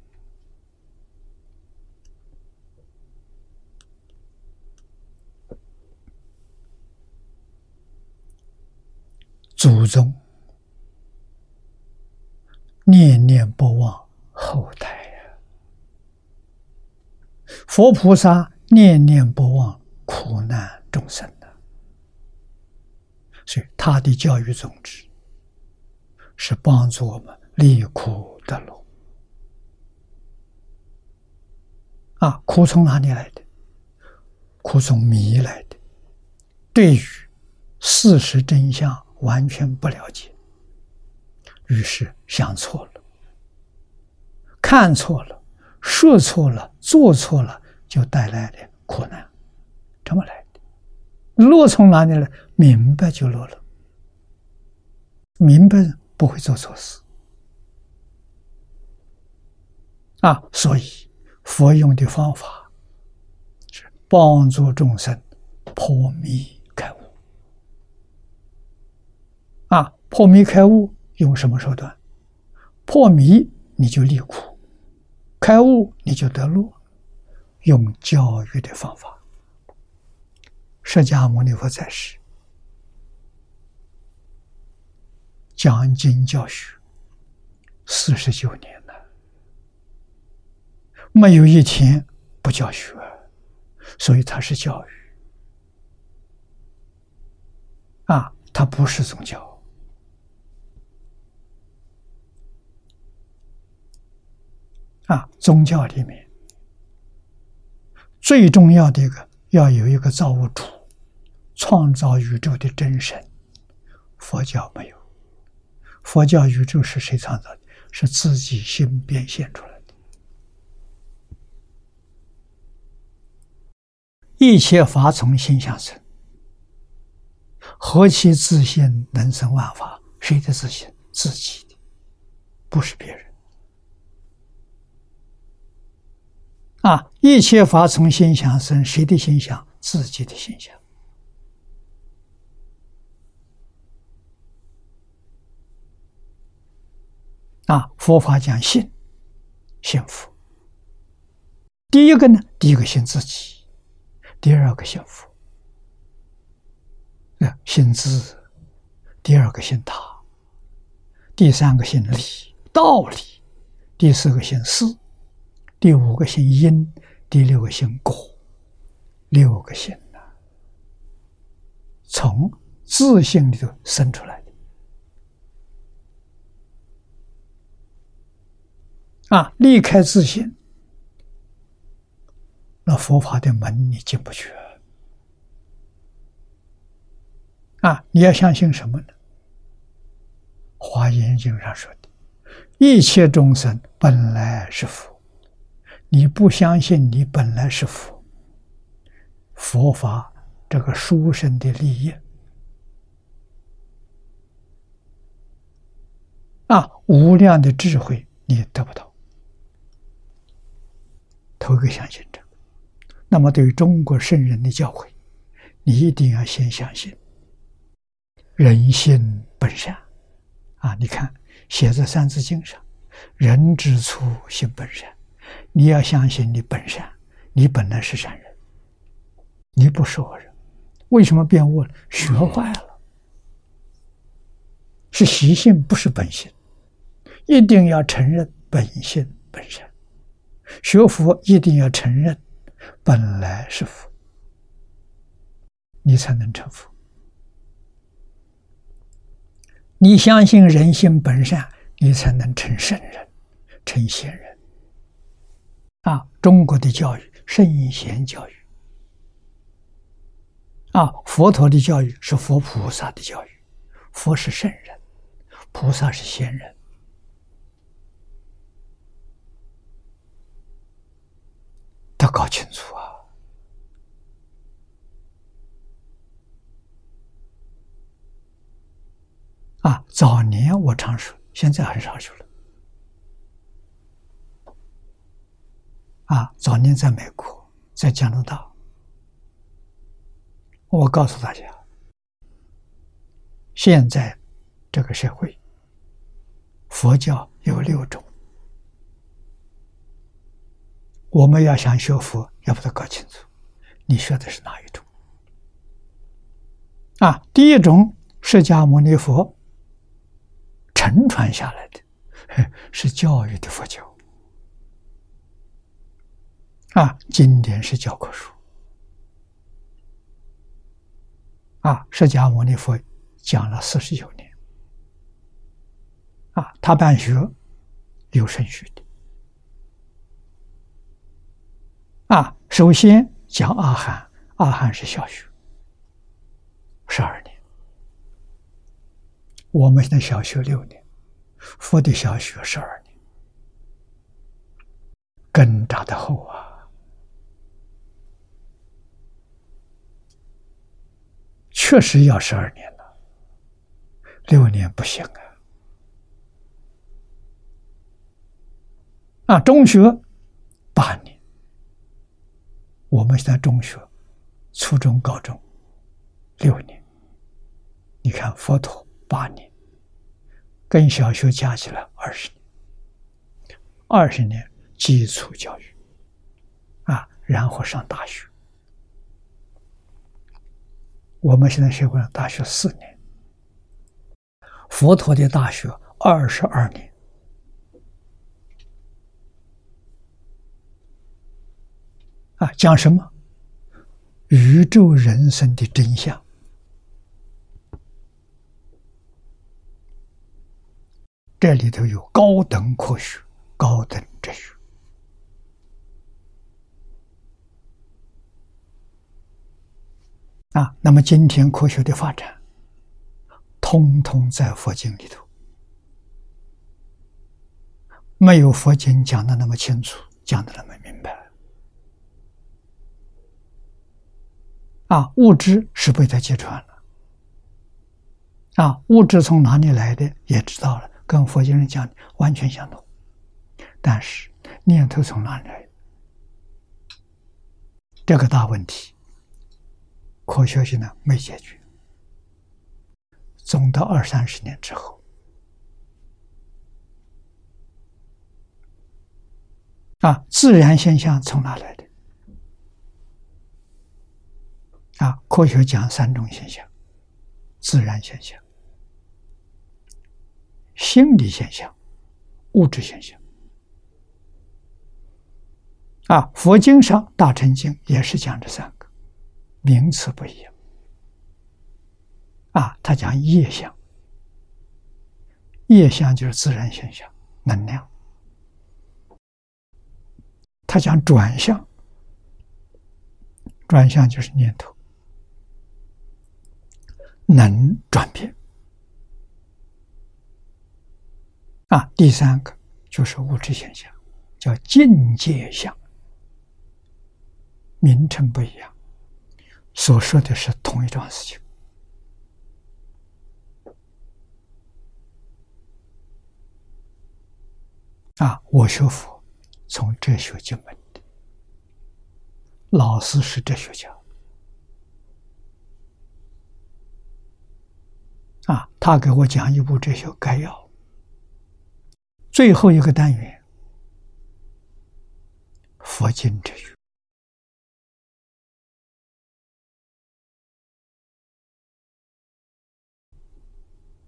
祖宗念念不忘后代呀，佛菩萨念念不忘苦难。众生的，所以他的教育宗旨是帮助我们离苦得乐。啊，苦从哪里来的？苦从迷来的。对于事实真相。完全不了解，于是想错了，看错了，说错了，做错了，就带来的苦难。这么来的？落从哪里来？明白就落了，明白不会做错事啊。所以佛用的方法是帮助众生破迷开悟。啊，破迷开悟用什么手段？破迷你就离苦，开悟你就得乐。用教育的方法。释迦牟尼佛在世讲经教学四十九年了，没有一天不教学，所以他是教育啊，他不是宗教。啊，宗教里面最重要的一个要有一个造物主，创造宇宙的真神。佛教没有，佛教宇宙是谁创造的？是自己心变现出来的。一切法从心想生，何其自信能生万法？谁的自信？自己的，不是别人。啊！一切法从心想生，谁的心想？自己的心想。啊！佛法讲信，幸福。第一个呢，第一个信自己；第二个幸福，啊，信自；第二个信他；第三个信理道理；第四个信事。第五个姓因，第六个姓果，六个姓呢，从自信里头生出来的啊！离开自信，那佛法的门你进不去啊！你要相信什么呢？《华严经》上说的：“一切众生本来是佛。”你不相信你本来是佛，佛法这个殊胜的利益啊，无量的智慧你得不到，头个相信这个。那么对于中国圣人的教诲，你一定要先相信人心本善啊！你看写在《三字经》上，“人之初，性本善。”你要相信你本善，你本来是善人，你不是恶人，为什么变恶了？学坏了，是习性，不是本性。一定要承认本性本善，学佛一定要承认本来是佛，你才能成佛。你相信人性本善，你才能成圣人，成仙人。啊，中国的教育圣贤教育，啊，佛陀的教育是佛菩萨的教育，佛是圣人，菩萨是仙人，要搞清楚啊！啊，早年我常说，现在很少说了。啊，早年在美国，在加拿大，我告诉大家，现在这个社会，佛教有六种，我们要想学佛，要把它搞清楚，你学的是哪一种？啊，第一种，释迦牟尼佛承传下来的，是教育的佛教。啊，经典是教科书。啊，释迦牟尼佛讲了四十九年。啊，他办学有顺序的。啊，首先讲阿含，阿含是小学，十二年。我们现在小学六年，佛的小学十二年，根扎的厚啊。确实要十二年了，六年不行啊！啊，中学八年，我们现在中学、初中、高中六年，你看佛陀八年，跟小学加起来二十年，二十年基础教育啊，然后上大学。我们现在学会了大学四年，佛陀的大学二十二年，啊，讲什么？宇宙人生的真相，这里头有高等科学、高等哲学。啊，那么今天科学的发展，通通在佛经里头，没有佛经讲的那么清楚，讲的那么明白。啊，物质是被他揭穿了，啊，物质从哪里来的也知道了，跟佛经上讲的完全相同，但是念头从哪里来？这个大问题。科学性呢没解决，总到二三十年之后，啊，自然现象从哪来的？啊，科学讲三种现象：自然现象、心理现象、物质现象。啊，佛经上《大乘经》也是讲这三个。名词不一样啊，他讲业相，业相就是自然现象，能量；他讲转向，转向就是念头，能转变啊。第三个就是物质现象，叫境界相，名称不一样。所说的是同一桩事情啊！我学佛从哲学进门的，老师是哲学家啊，他给我讲一部哲学概要，最后一个单元，佛经哲学。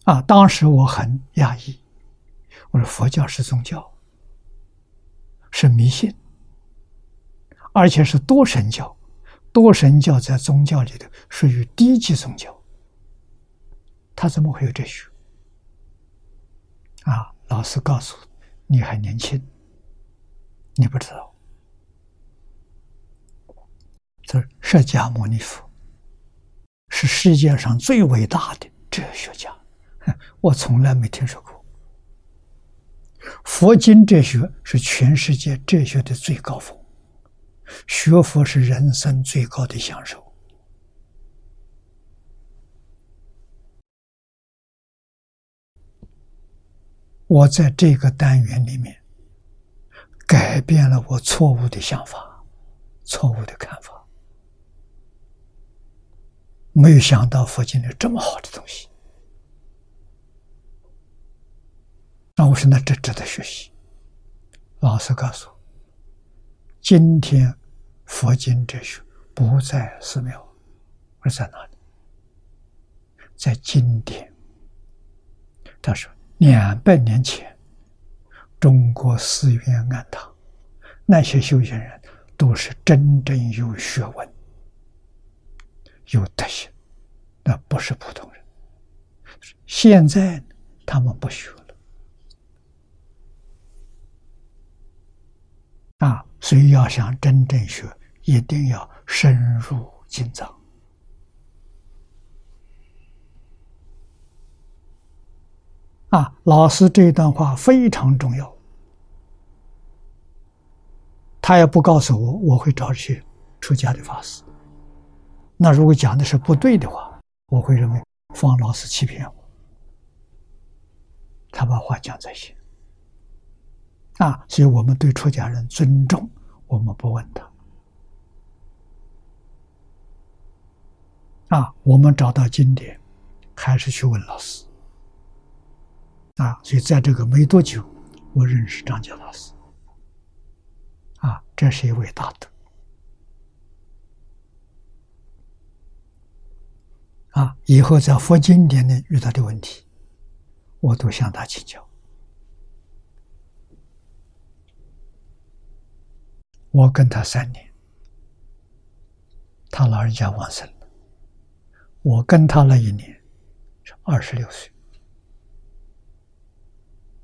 啊！当时我很讶异，我说佛教是宗教，是迷信，而且是多神教。多神教在宗教里头属于低级宗教，他怎么会有这学？啊！老师告诉你还年轻，你不知道，这释迦牟尼佛是世界上最伟大的哲学家。我从来没听说过，佛经哲学是全世界哲学的最高峰，学佛是人生最高的享受。我在这个单元里面改变了我错误的想法、错误的看法。没有想到佛经里这么好的东西，那我说那这值得学习。老师告诉我，今天佛经哲学不在寺庙，而在哪里？在经典。他说，两百年前，中国寺院庵堂那些修行人都是真正有学问。有德行，那不是普通人。现在他们不学了啊！所以要想真正学，一定要深入经藏啊！老师这一段话非常重要，他也不告诉我，我会找去出家的法师。那如果讲的是不对的话，我会认为方老师欺骗我，他把话讲在先啊，所以我们对出家人尊重，我们不问他啊，我们找到经典，还是去问老师啊，所以在这个没多久，我认识张杰老师啊，这是一位大德。啊！以后在佛经典里遇到的问题，我都向他请教。我跟他三年，他老人家往生了。我跟他那一年是二十六岁，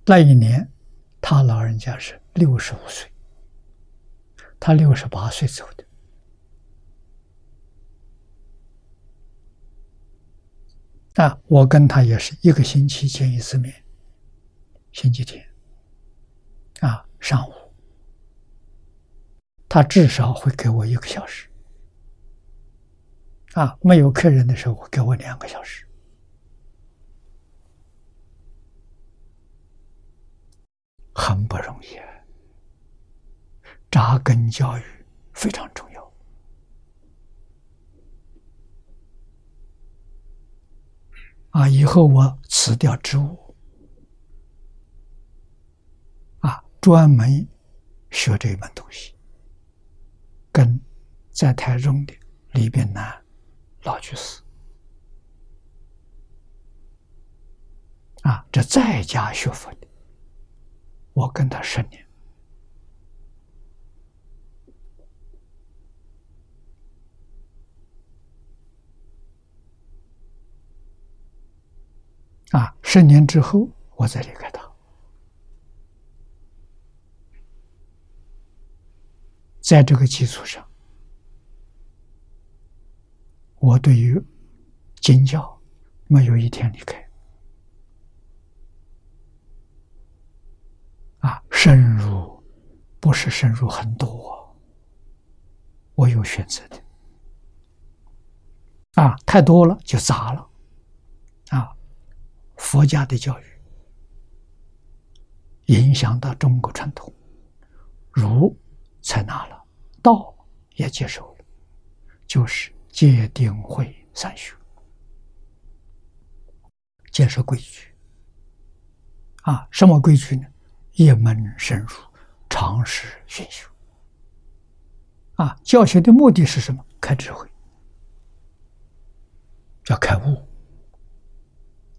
那一年他老人家是六十五岁，他六十八岁走的。啊，我跟他也是一个星期见一次面，星期天，啊，上午，他至少会给我一个小时，啊，没有客人的时候给我两个小时，很不容易，扎根教育非常重要。啊！以后我辞掉职务，啊，专门学这一门东西，跟在台中的李炳南老居士，啊，这在家学佛的，我跟他十年。啊！十年之后，我再离开他。在这个基础上，我对于经教没有一天离开。啊，深入不是深入很多，我有选择的。啊，太多了就杂了。啊。佛家的教育影响到中国传统，儒采纳了，道也接受了，就是戒定慧三学，建设规矩。啊，什么规矩呢？一门深入，常识熏修。啊，教学的目的是什么？开智慧，要开悟。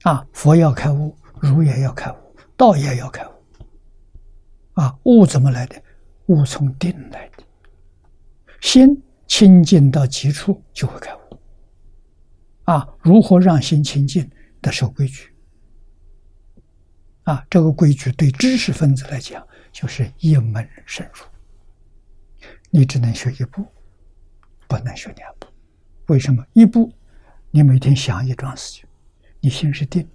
啊，佛要开悟，儒也要开悟，道也要开悟。啊，悟怎么来的？悟从定来的。心清净到极处就会开悟。啊，如何让心清净？得守规矩。啊，这个规矩对知识分子来讲就是一门深入。你只能学一步，不能学两步。为什么？一步，你每天想一桩事情。你心是定，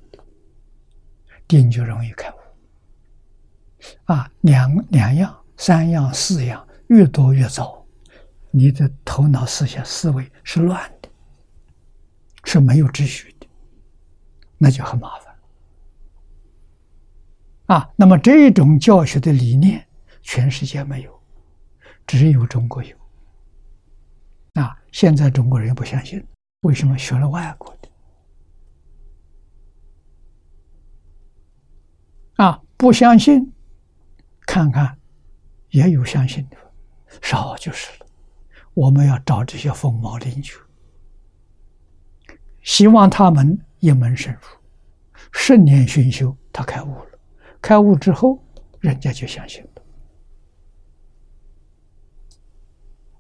定就容易开悟。啊，两两样、三样、四样，越多越糟，你的头脑思想思维是乱的，是没有秩序的，那就很麻烦。啊，那么这种教学的理念，全世界没有，只有中国有。啊，现在中国人不相信，为什么学了外国的？啊，不相信，看看，也有相信的，少就是了。我们要找这些凤毛麟角，希望他们一门深入，十年熏修，他开悟了。开悟之后，人家就相信了。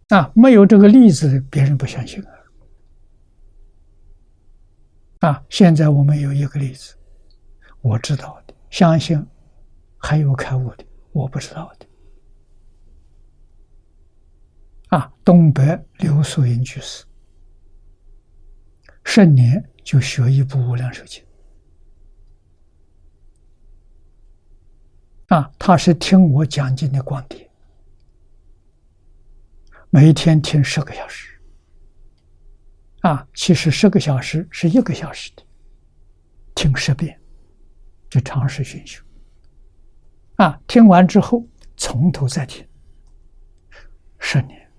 啊，没有这个例子，别人不相信啊。啊，现在我们有一个例子，我知道的，相信还有开悟的，我不知道的。啊，东北刘素英居士，十年就学一部《无量寿经》。啊，他是听我讲经的光碟，每天听十个小时。啊，其实十个小时是一个小时的，听十遍，就长时熏修。啊，听完之后从头再听，十年。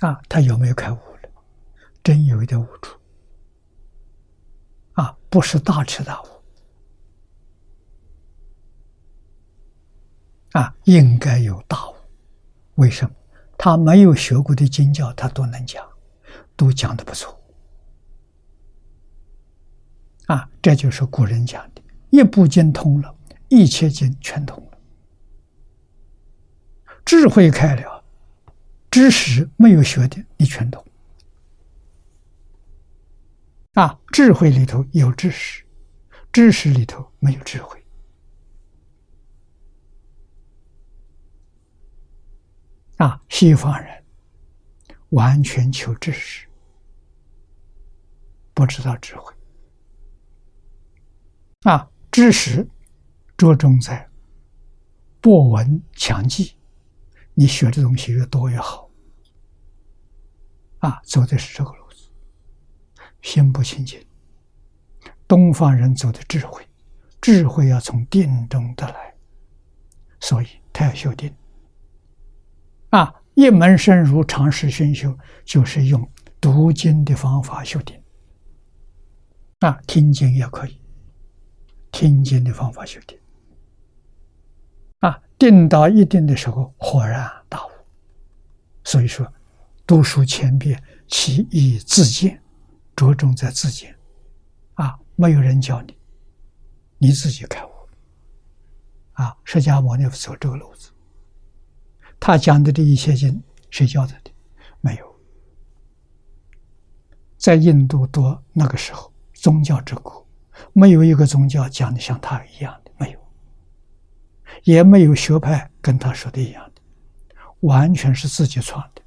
啊，他有没有开悟了？真有一点悟出。啊，不是大彻大悟。啊，应该有大悟。为什么？他没有学过的经教，他都能讲，都讲的不错。啊，这就是古人讲的：一部经通了，一切经全通了。智慧开了，知识没有学的，你全懂。啊，智慧里头有知识，知识里头没有智慧。啊，西方人完全求知识，不知道智慧。啊，知识着重在博闻强记，你学的东西越多越好。啊，走的是这个路子，心不清净。东方人走的智慧，智慧要从定中得来，所以他要修定。啊，一门深入，长时熏修，就是用读经的方法修定。啊，听经也可以，听经的方法修定。啊，定到一定的时候，豁然大悟。所以说，读书千遍，其义自见，着重在自见。啊，没有人教你，你自己开悟。啊，释迦牟尼佛走这个路子。他讲的这一切经，谁教他的？没有。在印度多那个时候，宗教之国，没有一个宗教讲的像他一样的，没有，也没有学派跟他说的一样的，完全是自己创的。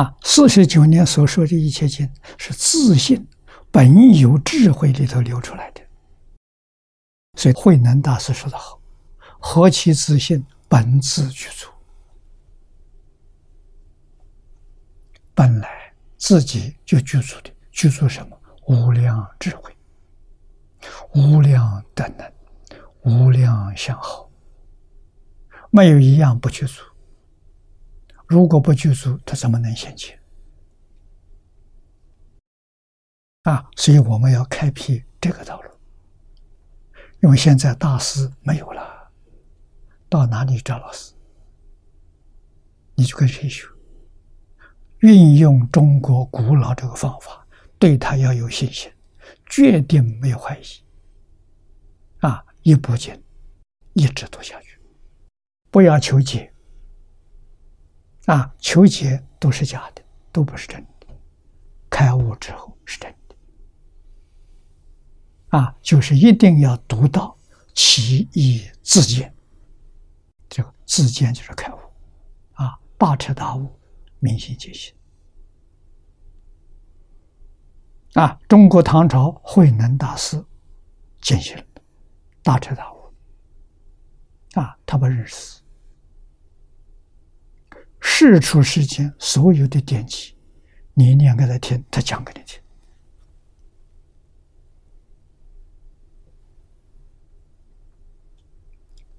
啊，四十九年所说的一切经，是自信本有智慧里头流出来的。所以慧能大师说的好：“何其自信，本自具足。本来自己就具足的，具足什么？无量智慧，无量德能，无量相好，没有一样不具足。如果不具足，他怎么能现前？啊！所以我们要开辟这个道路。”因为现在大师没有了，到哪里找老师？你就跟谁学？运用中国古老这个方法，对他要有信心，决定没有怀疑。啊，一步进，一直读下去，不要求解。啊，求解都是假的，都不是真的。开悟之后是真的。啊，就是一定要读到其义自见，这个自见就是开悟，啊，大彻大悟，明心见性。啊，中国唐朝慧能大师见性了，大彻大悟，啊，他不认识，世出世间所有的典籍，你念给他听，他讲给你听。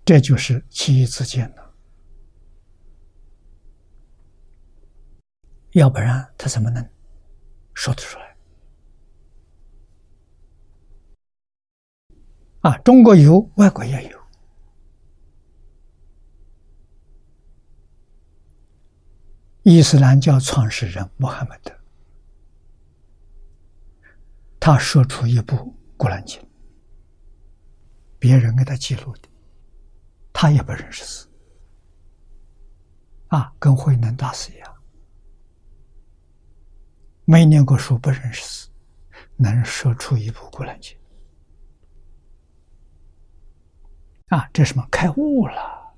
这就是其义自见了，要不然他怎么能说得出来？啊，中国有，外国也有。伊斯兰教创始人穆罕默德，他说出一部《古兰经》，别人给他记录的。他也不认识字，啊，跟慧能大师一样，没念过书，不认识字，能说出一部《古兰经》，啊，这什么？开悟了？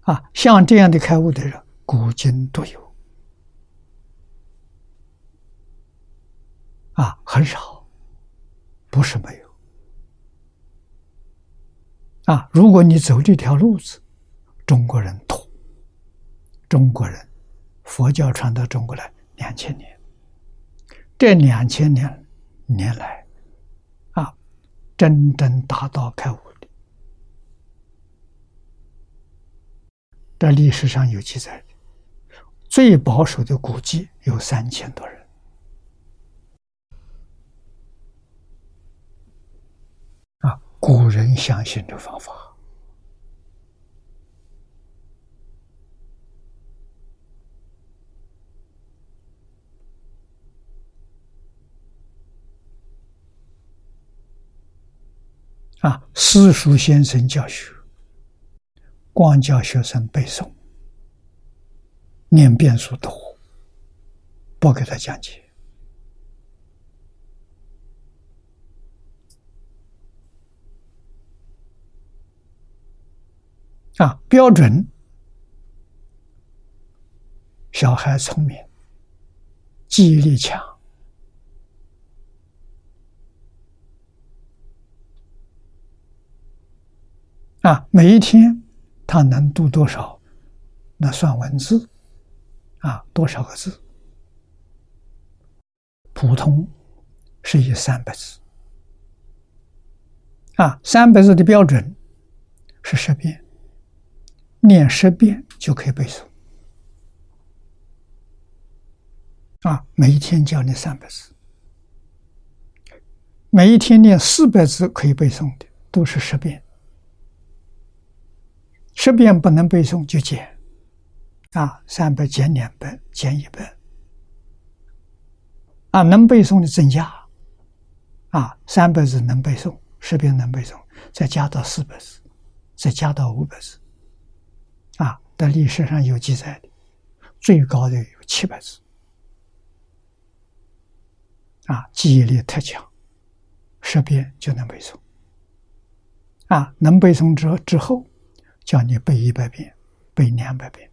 啊，像这样的开悟的人，古今都有。啊，很少，不是没有。啊，如果你走这条路子，中国人多，中国人，佛教传到中国来两千年，这两千年年来，啊，真正达到开悟的，在历史上有记载的，最保守的估计有三千多人。古人相信这方法啊，私塾先生教学，光教学生背诵，念遍数多，不给他讲解。啊，标准，小孩聪明，记忆力强，啊，每一天他能读多少？那算文字，啊，多少个字？普通是以三百字，啊，三百字的标准是十遍。念十遍就可以背诵啊！每一天教你三百字，每一天念四百字可以背诵的，都是十遍。十遍不能背诵就减啊，三百减两百，减一百啊，能背诵的增加啊，三百字能背诵，十遍能背诵，再加到四百字，再加到五百字。在历史上有记载的，最高的有七百字。啊，记忆力特强，十遍就能背诵。啊，能背诵之之后，叫你背一百遍，背两百遍。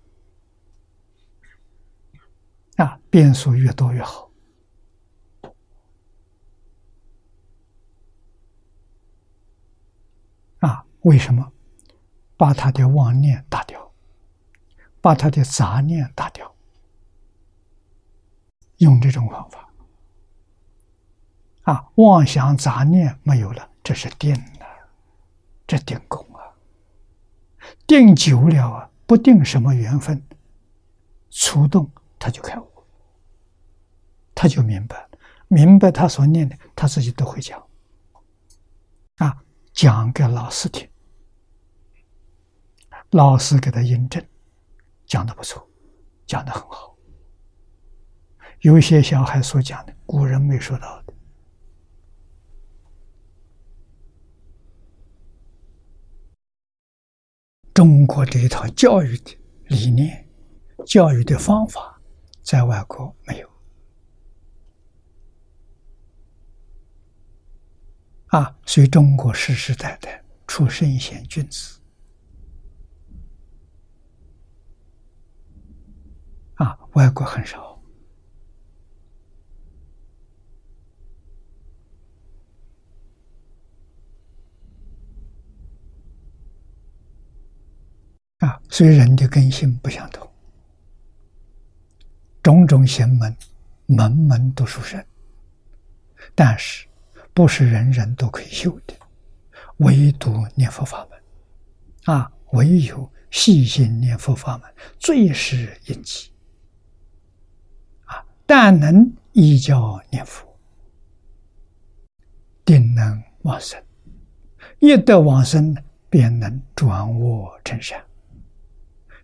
啊，遍数越多越好。啊，为什么？把他的妄念打掉。把他的杂念打掉，用这种方法。啊，妄想杂念没有了，这是定了，这定功啊。定久了啊，不定什么缘分，触动他就开悟，他就明白，明白他所念的，他自己都会讲。啊，讲给老师听，老师给他印证。讲的不错，讲的很好。有些小孩所讲的，古人没说到的。中国这一套教育的理念、教育的方法，在外国没有。啊，所以中国世世代代出圣贤君子。啊，外国很少。啊，所以人的根性不相同，种种邪门，门门都属神，但是不是人人都可以修的，唯独念佛法门，啊，唯有细心念佛法门最是应机，但能依教念佛，定能往生，一得往生，便能转恶成善。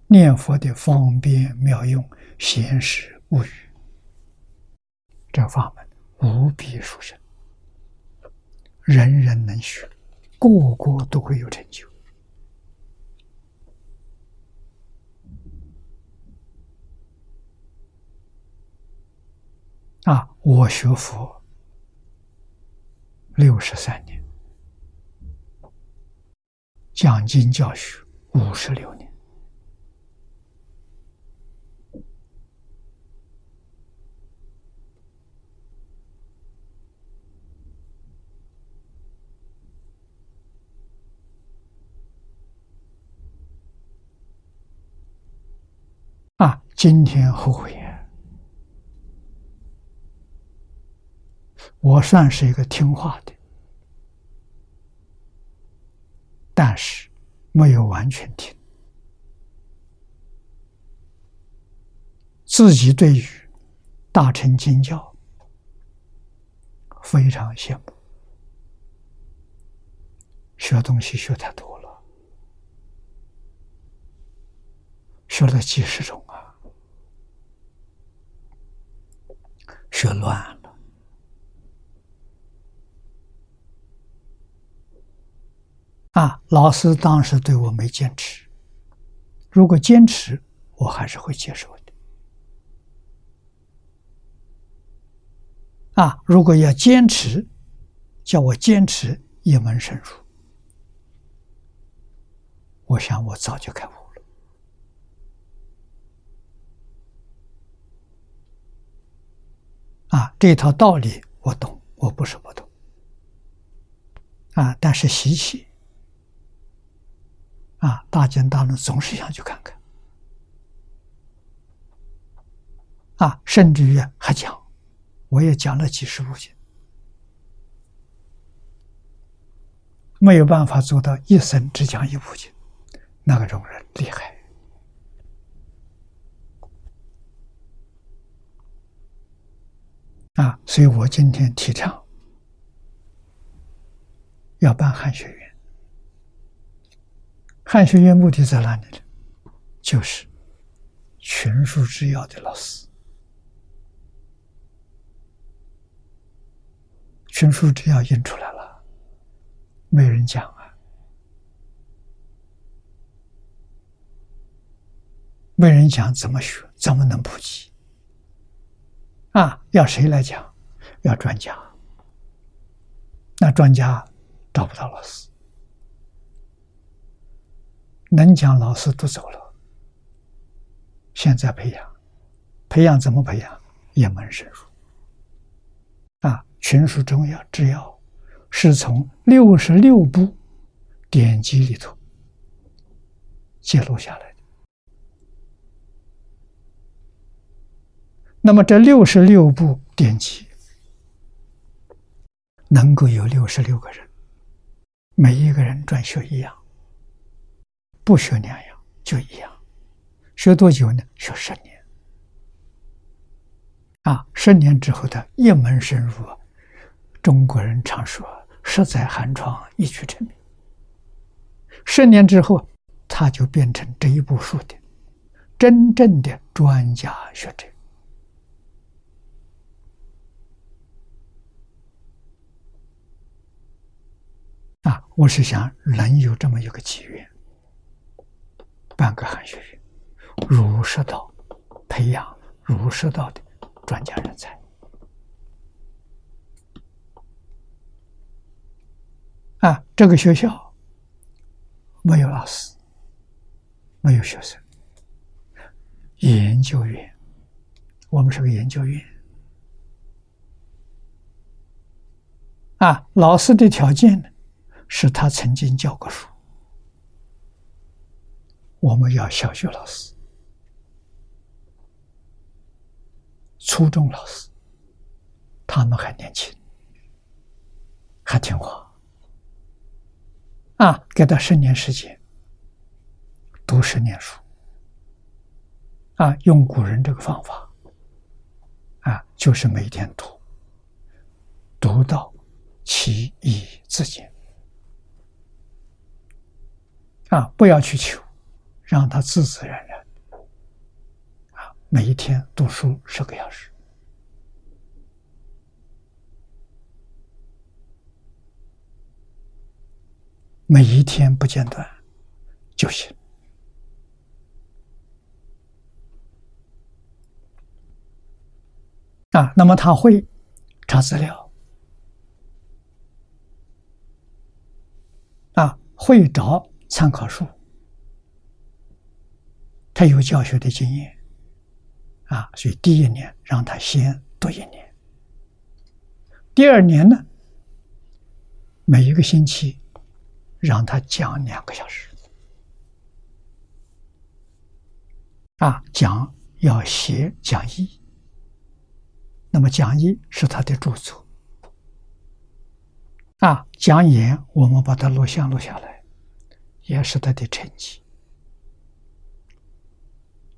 念佛的方便妙用，闲时无语。这法门无比殊胜，人人能学，个个都会有成就。啊！我学佛六十三年，讲经教学五十六年。啊，今天后悔呀！我算是一个听话的，但是没有完全听。自己对于大乘经教非常羡慕，学东西学太多了，学了几十种啊。学乱了啊！老师当时对我没坚持，如果坚持，我还是会接受的。啊，如果要坚持，叫我坚持一门深入，我想我早就开悟了。啊，这套道理我懂，我不是不懂。啊，但是习气，啊，大奸大恶总是想去看看。啊，甚至于还讲，我也讲了几十部经，没有办法做到一生只讲一部经，那个种人厉害。啊，所以我今天提倡要办汉学院。汉学院目的在哪里呢？就是群书治要的老师，群书治要印出来了，没人讲啊，没人讲怎么学，怎么能普及？啊，要谁来讲？要专家。那专家找不到老师，能讲老师都走了。现在培养，培养怎么培养？一门深入。啊，群书中要制要，是从六十六部典籍里头记录下来的。那么这六十六部典籍，能够有六十六个人，每一个人专学一样，不学两样就一样，学多久呢？学十年。啊，十年之后的一门深入，中国人常说“十载寒窗一举成名”。十年之后，他就变成这一部书的真正的专家学者。啊，我是想能有这么一个机缘，办个汉学院，儒释道培养儒释道的专家人才。啊，这个学校没有老师，没有学生，研究院，我们是个研究院。啊，老师的条件呢？是他曾经教过书，我们要小学老师、初中老师，他们还年轻，还听话，啊，给他十年时间，读十年书，啊，用古人这个方法，啊，就是每天读，读到其义自见。啊，不要去求，让他自自然然。啊，每一天读书十个小时，每一天不间断就行。啊，那么他会查资料，啊，会找。参考书，他有教学的经验，啊，所以第一年让他先读一年，第二年呢，每一个星期让他讲两个小时，啊，讲要写讲义，那么讲义是他的著作，啊，讲演我们把它录像录下来。也是他的成绩。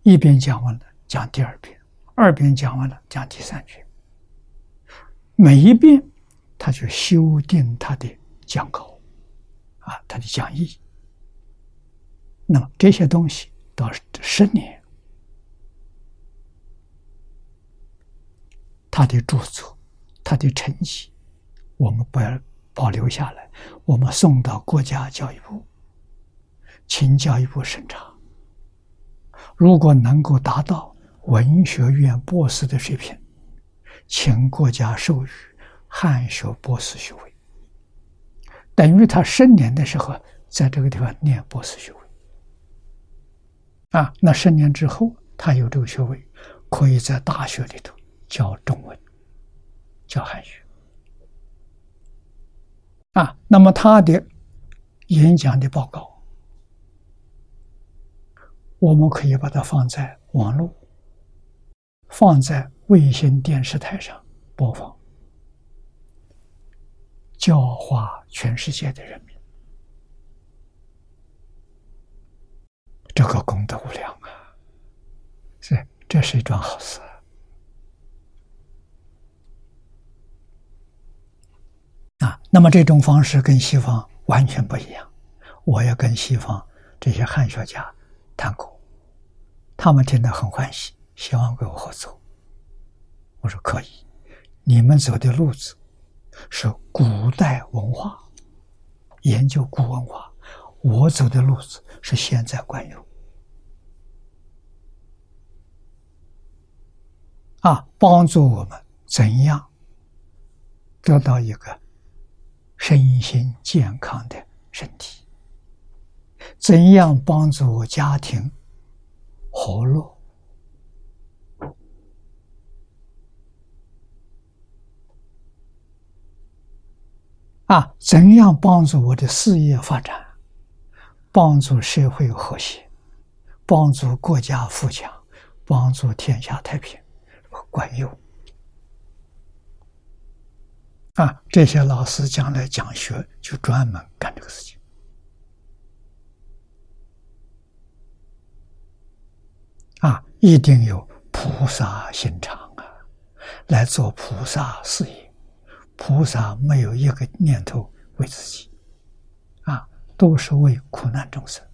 一边讲完了，讲第二遍；二遍讲完了，讲第三遍。每一遍，他就修订他的讲稿，啊，他的讲义。那么这些东西到十年，他的著作、他的成绩，我们不要保留下来，我们送到国家教育部。请教育部审查，如果能够达到文学院博士的水平，请国家授予汉学博士学位，等于他十年的时候在这个地方念博士学位。啊，那十年之后他有这个学位，可以在大学里头教中文，教汉语。啊，那么他的演讲的报告。我们可以把它放在网络，放在卫星电视台上播放，教化全世界的人民，这个功德无量啊！是，这是一桩好事啊。那么这种方式跟西方完全不一样。我要跟西方这些汉学家谈过。他们听得很欢喜，希望跟我合作。我说可以，你们走的路子是古代文化，研究古文化；我走的路子是现在管用。啊，帮助我们怎样得到一个身心健康的身体？怎样帮助家庭？活络啊！怎样帮助我的事业发展？帮助社会和谐，帮助国家富强，帮助天下太平，管用啊！这些老师将来讲学就专门干这个事情。啊，一定有菩萨心肠啊，来做菩萨事业。菩萨没有一个念头为自己，啊，都是为苦难众生，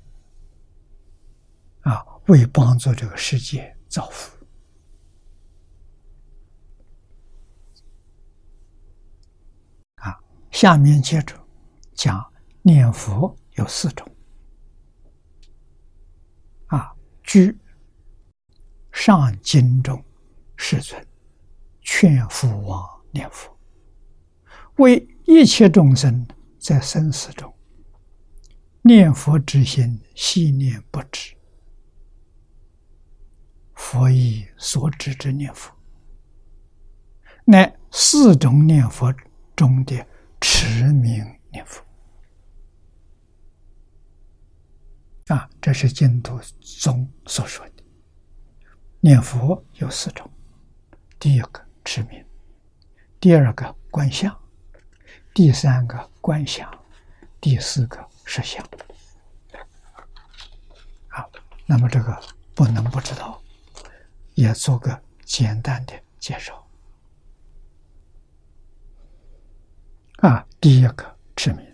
啊，为帮助这个世界造福。啊，下面接着讲念佛有四种，啊，居。上经中，世尊劝父王念佛，为一切众生在生死中念佛之心系念不止，佛以所指之念佛，乃四种念佛中的持名念佛。啊，这是净土宗所说的。念佛有四种：第一个持名，第二个观相，第三个观想，第四个实相。好，那么这个不能不知道，也做个简单的介绍。啊，第一个持名。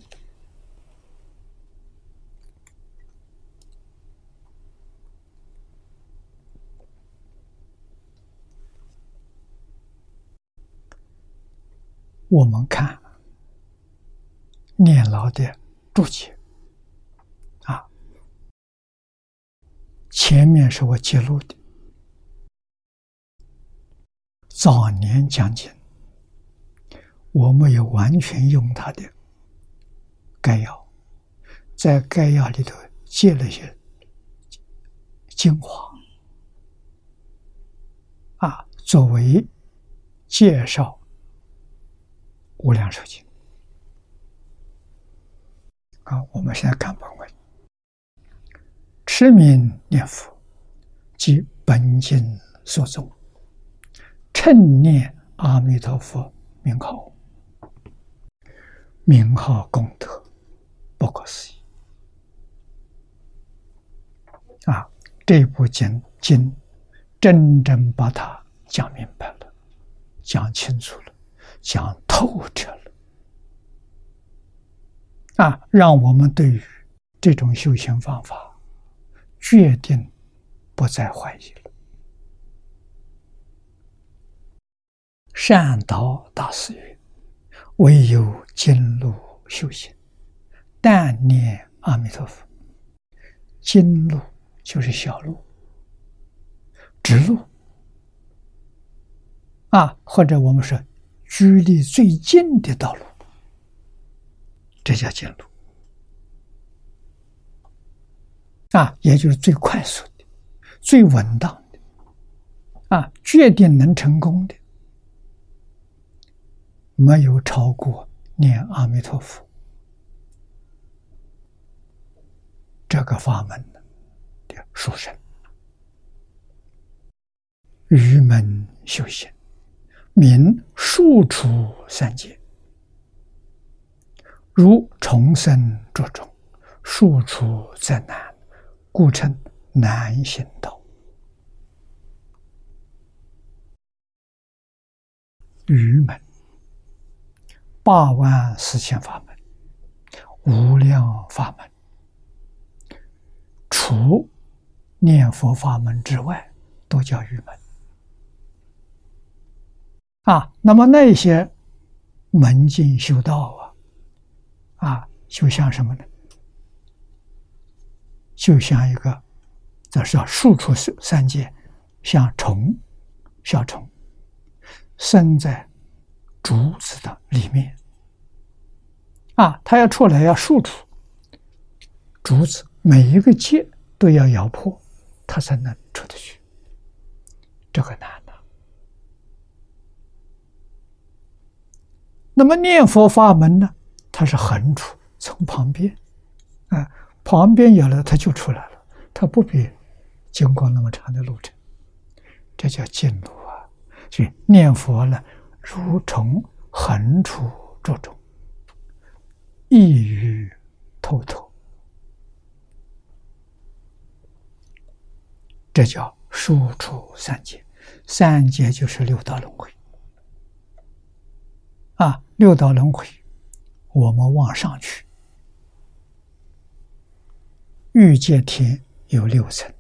我们看念老的注解啊，前面是我记录的，早年讲经，我没有完全用他的概要，在概要里头借了些精华啊，作为介绍。无量寿经，好，我们现在看本文。持名念佛，即本经所宗，称念阿弥陀佛名号，名号功德不可思议。啊，这部经经真正把它讲明白了，讲清楚了。讲透彻了啊！让我们对于这种修行方法，决定不再怀疑了。善导大师曰：“唯有经路修行，但念阿弥陀佛。经路就是小路、直路啊，或者我们说。”距离最近的道路，这叫近路。啊，也就是最快速的、最稳当的。啊，决定能成功的，没有超过念阿弥陀佛。这个法门的殊胜，愚门修行。名数处三界，如重生着中，数处在难，故称难行道。愚门八万四千法门，无量法门，除念佛法门之外，都叫愚门。啊，那么那些门径修道啊，啊，就像什么呢？就像一个，这是要数处三界，像虫，小虫，生在竹子的里面。啊，它要出来要数处竹子，每一个界都要咬破，它才能出得去。这个难。那么念佛法门呢？它是横出，从旁边，啊，旁边有了，它就出来了，它不必经过那么长的路程，这叫近路啊。所以念佛呢，如从横出诸中，一语透透，这叫疏出三界，三界就是六道轮回。啊，六道轮回，我们往上去，欲界天有六层，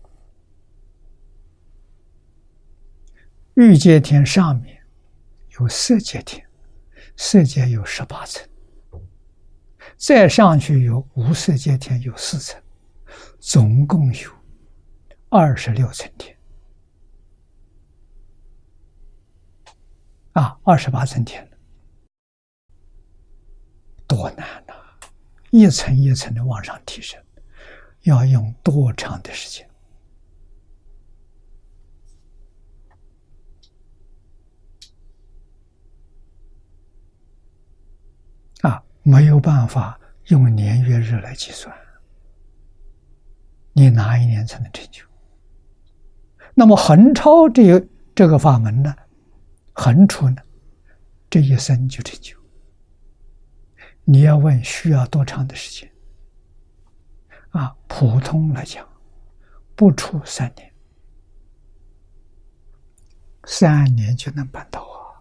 欲界天上面有色界天，色界有十八层，再上去有无色界天有四层，总共有二十六层天，啊，二十八层天多难呐！一层一层的往上提升，要用多长的时间？啊，没有办法用年月日来计算。你哪一年才能成就？那么横超这这个法门呢？横出呢？这一生就成就。你要问需要多长的时间？啊，普通来讲，不出三年，三年就能办到啊！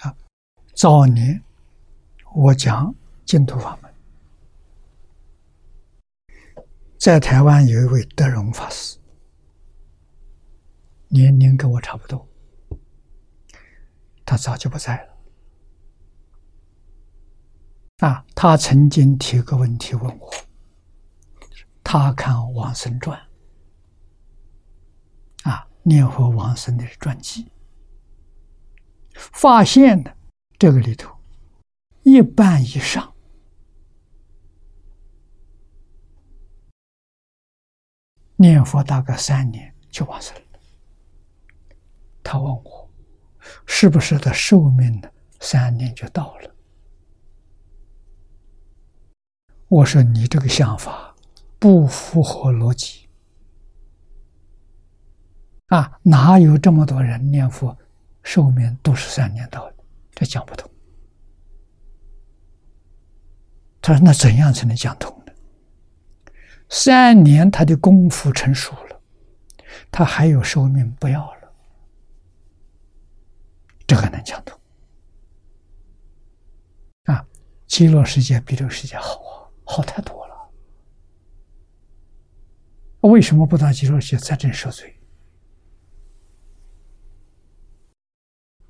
啊，早年我讲净土法门。在台湾有一位德荣法师，年龄跟我差不多，他早就不在了。啊，他曾经提个问题问我，他看《往生传》，啊，念佛往生的传记，发现的这个里头一半以上。念佛大概三年就完成了。他问我，是不是的寿命呢？三年就到了。我说你这个想法不符合逻辑。啊，哪有这么多人念佛寿命都是三年到的？这讲不通。他说：“那怎样才能讲通？”三年，他的功夫成熟了，他还有寿命不要了，这个能讲通啊？极乐世界比这个世界好啊，好太多了。为什么不到极乐世界再真受罪？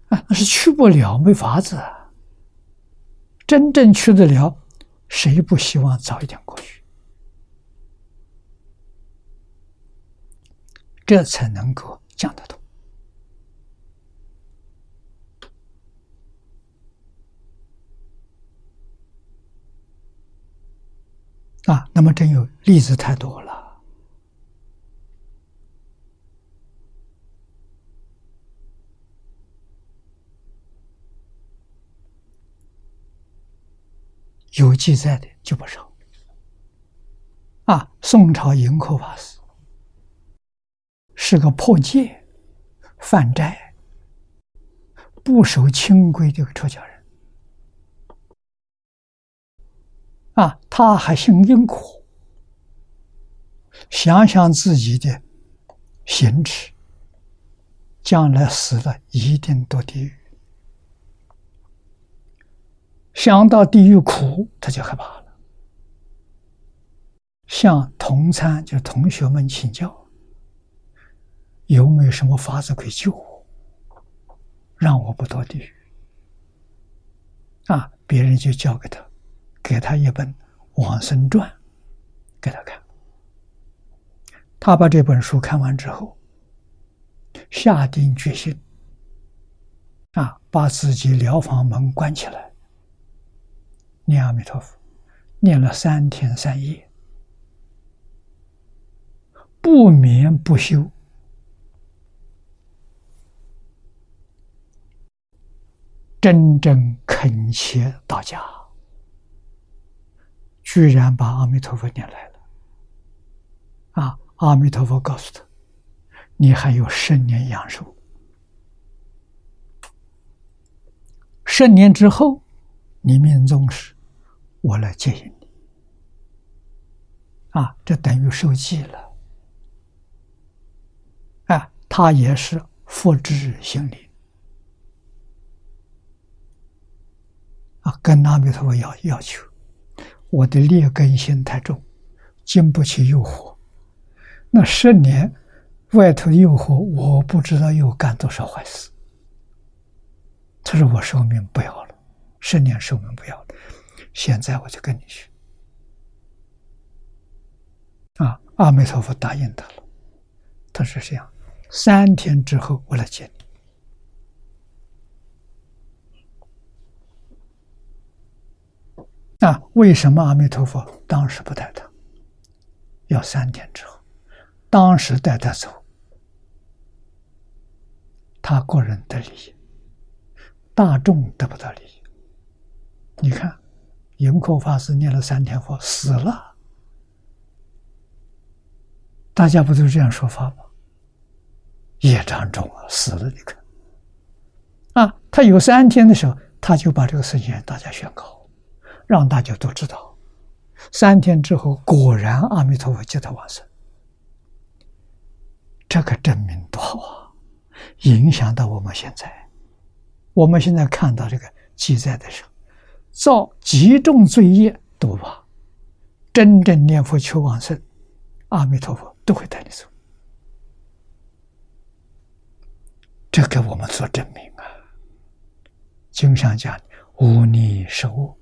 啊，那是去不了，没法子。真正去得了，谁不希望早一点过去？这才能够讲得通啊！那么真有例子太多了，有记载的就不少啊。宋朝盈科法师。是个破戒、犯斋、不守清规的出家人啊！他还信因苦，想想自己的行持，将来死了一定堕地狱。想到地狱苦，他就害怕了，向同参就同学们请教。有没有什么法子可以救我，让我不堕地狱？啊！别人就交给他，给他一本《往生传》，给他看。他把这本书看完之后，下定决心，啊，把自己疗房门关起来，念阿弥陀佛，念了三天三夜，不眠不休。真正恳切到家，居然把阿弥陀佛念来了。啊！阿弥陀佛告诉他：“你还有十年阳寿，十年之后，你命终时，我来接引你。”啊，这等于受记了。啊，他也是佛知心灵。跟阿弥陀佛要要求，我的劣根性太重，经不起诱惑。那十年外头诱惑，我不知道又干多少坏事。他说我寿命不要了，十年寿命不要了，现在我就跟你去。啊，阿弥陀佛答应他了。他是这样，三天之后我来见你。那为什么阿弥陀佛当时不带他？要三天之后，当时带他走，他个人得利益，大众得不到利益。你看，盈科法师念了三天佛死了，大家不都这样说法吗？业障重啊，死了，你看，啊，他有三天的时候，他就把这个事情大家宣告，让大家都知道。三天之后，果然阿弥陀佛接他往生。这个证明多好啊！影响到我们现在，我们现在看到这个记载的时候，造极重罪业都不怕，真正念佛求往生，阿弥陀佛都会带你走。这给我们做证明啊！经上讲，无逆受恶，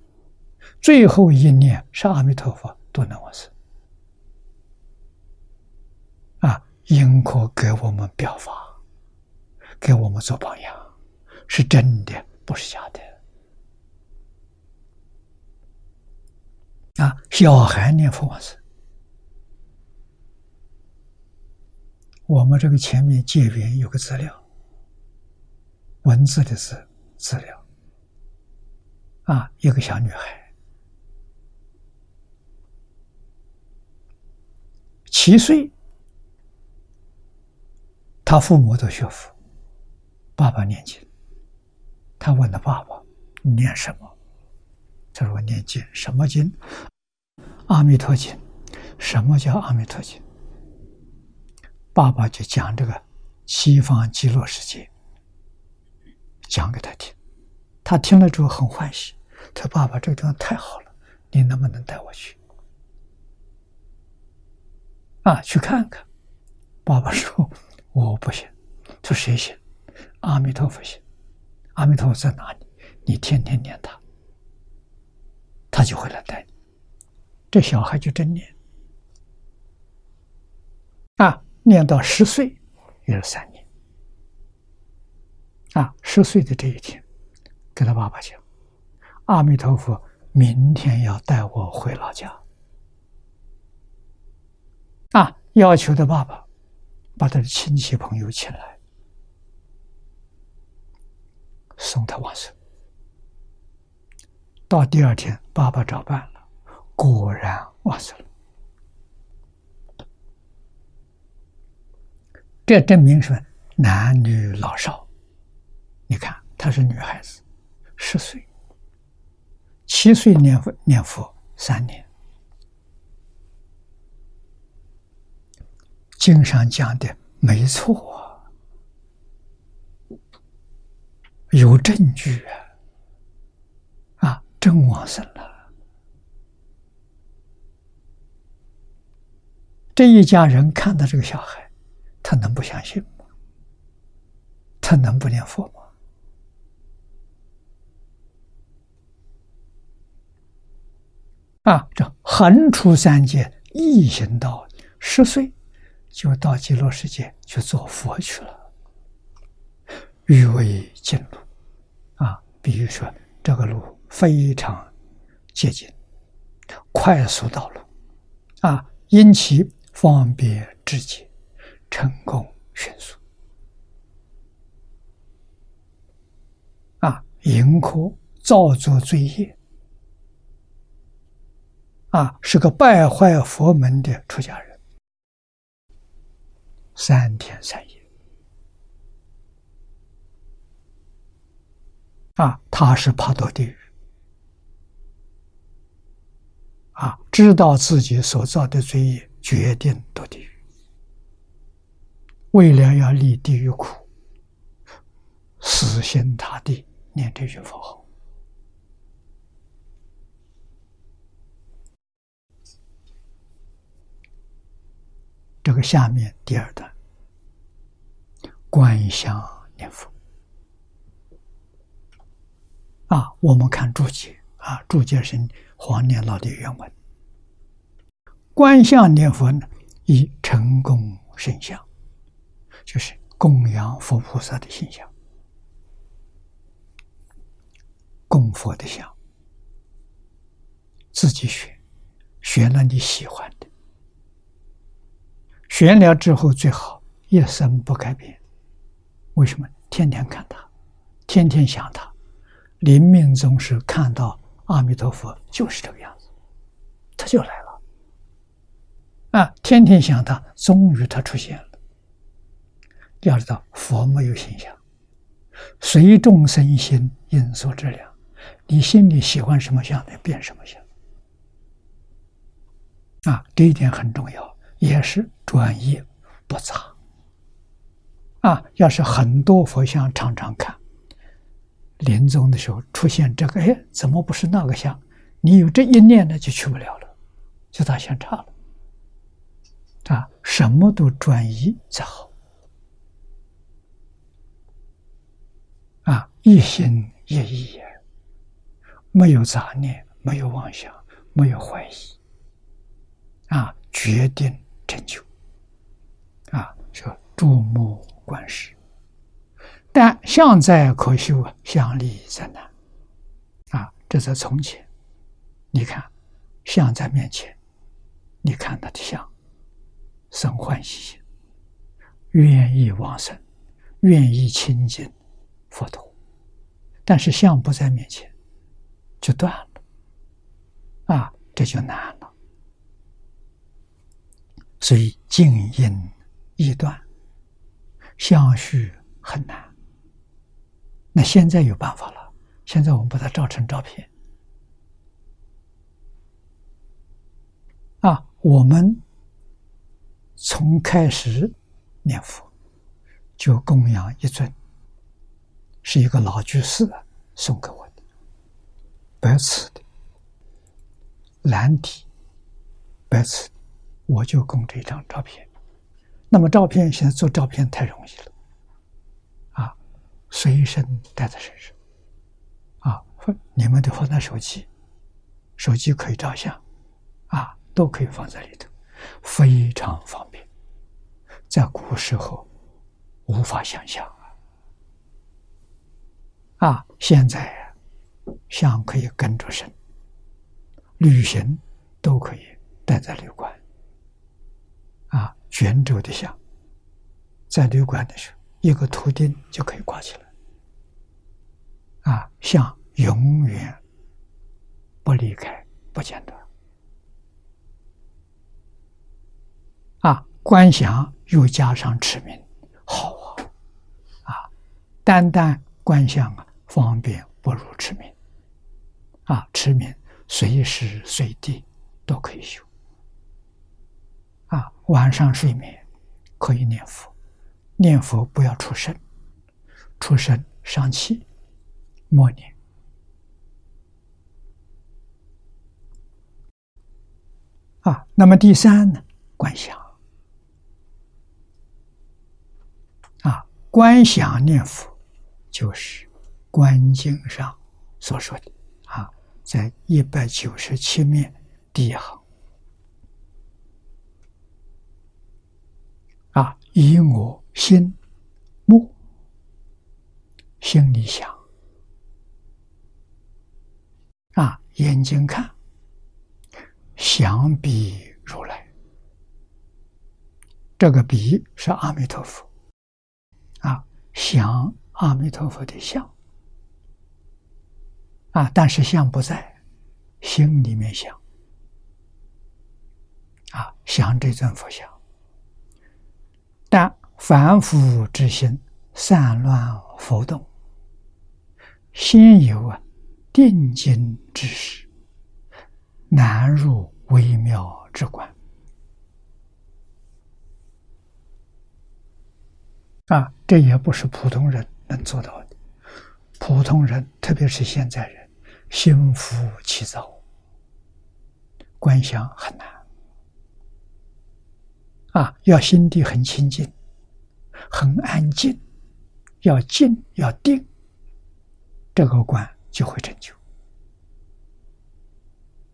最后一念是阿弥陀佛都能往生。应可给我们表法，给我们做榜样，是真的，不是假的。啊，小孩念佛往生，我们这个前面界缘有个资料，文字的字资料，啊，一个小女孩，七岁。他父母都学佛，爸爸念经。他问他爸爸：“你念什么？”他说：“我念经。什么经？阿弥陀经。什么叫阿弥陀经？”爸爸就讲这个西方极乐世界，讲给他听。他听了之后很欢喜。他爸爸这个地方太好了，你能不能带我去？啊，去看看。爸爸说。我不行，说谁行？阿弥陀佛行。阿弥陀佛在哪里？你天天念他，他就会来带你。这小孩就真念啊，念到十岁也是三年啊。十岁的这一天，跟他爸爸讲：“阿弥陀佛，明天要带我回老家。”啊，要求的爸爸。把他的亲戚朋友请来，送他往生。到第二天，爸爸照办了，果然往生了。这证明什么？男女老少，你看，她是女孩子，十岁，七岁念佛念佛三年。经上讲的没错，有证据啊！啊，真往生了。这一家人看到这个小孩，他能不相信吗？他能不念佛吗？啊，这横出三界，一行道，十岁。就到极乐世界去做佛去了，誉为近路，啊，比如说这个路非常接近，快速道路，啊，因其方便直接，成功迅速，啊，迎科造作罪业，啊，是个败坏佛门的出家人。三天三夜，啊，他是怕堕地狱，啊，知道自己所造的罪业，决定堕地狱，为了要离地狱苦，死心塌地念这句佛号。这个下面第二段，观想念佛啊，我们看注解啊，注解是黄念老的原文。观想念佛呢，以成功圣像，就是供养佛菩萨的形象，供佛的像，自己选，选了你喜欢的。选了之后最好一生不改变，为什么？天天看他，天天想他，临命终时看到阿弥陀佛就是这个样子，他就来了。啊，天天想他，终于他出现了。要知道，佛没有形象，随众生心应所质量。你心里喜欢什么相，就变什么相。啊，这一点很重要，也是专业不杂。啊，要是很多佛像常常看，临终的时候出现这个，哎，怎么不是那个像？你有这一念呢，就去不了了，就打相差了。啊，什么都专一才好。啊，一心一意，没有杂念，没有妄想，没有怀疑。啊，决定成就。啊，说注目。观世，但相在可修啊，相立则难。啊，这在从前，你看相在面前，你看他的相，生欢喜心，愿意往生，愿意亲近佛陀。但是相不在面前，就断了。啊，这就难了。所以静音易断。相续很难，那现在有办法了。现在我们把它照成照片。啊，我们从开始念佛就供养一尊，是一个老居士送给我的，白瓷的蓝底，白瓷，我就供这张照片。那么照片现在做照片太容易了，啊，随身带在身上，啊，你们都放在手机，手机可以照相，啊，都可以放在里头，非常方便。在古时候无法想象啊，啊，现在相可以跟着身，旅行都可以带在旅馆。啊，卷轴的像，在旅馆的时候，一个图钉就可以挂起来。啊，像永远不离开，不间断。啊，观想又加上持名，好啊！啊，单单观想啊，方便不如持名。啊，持名随时随地都可以修。啊，晚上睡眠可以念佛，念佛不要出声，出声伤气，默念。啊，那么第三呢？观想。啊，观想念佛，就是《观经》上所说的啊，在一百九十七面第一行。啊！以我心目心里想啊，眼睛看，想比如来。这个比是阿弥陀佛啊，想阿弥陀佛的像啊，但是像不在心里面想啊，想这尊佛像。但凡夫之心散乱浮动，先有啊定睛之时，难入微妙之观。啊，这也不是普通人能做到的。普通人，特别是现在人，心浮气躁，观想很难。啊，要心地很清净，很安静，要静要定，这个观就会成就。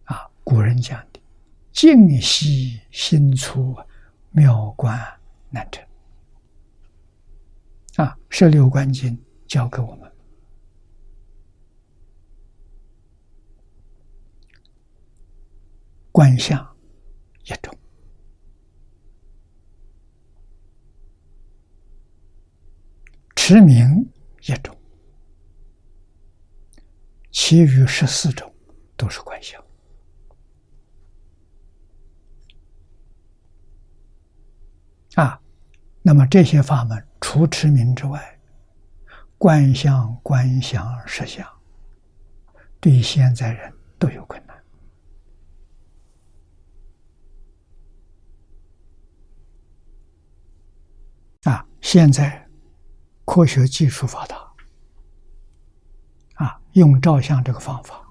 啊，古人讲的“静息心出，妙观难成”。啊，《十六观经》教给我们，观相一种。持名一种，其余十四种都是观想。啊，那么这些法门除持名之外，观相、观想、实相，对现在人都有困难。啊，现在科学技术发达，啊，用照相这个方法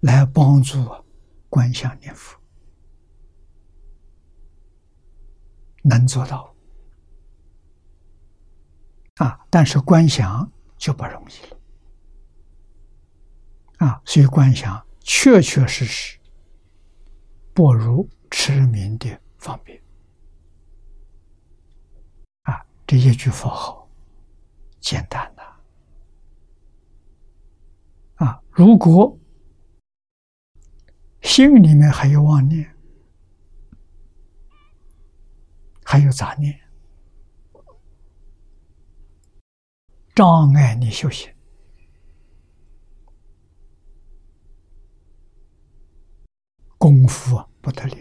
来帮助观想念佛。能做到啊，但是观想就不容易了啊，所以观想确确实实不如持名的方便啊。这一句佛号简单的啊，如果心里面还有妄念。还有杂念，障碍你修行，功夫啊不得了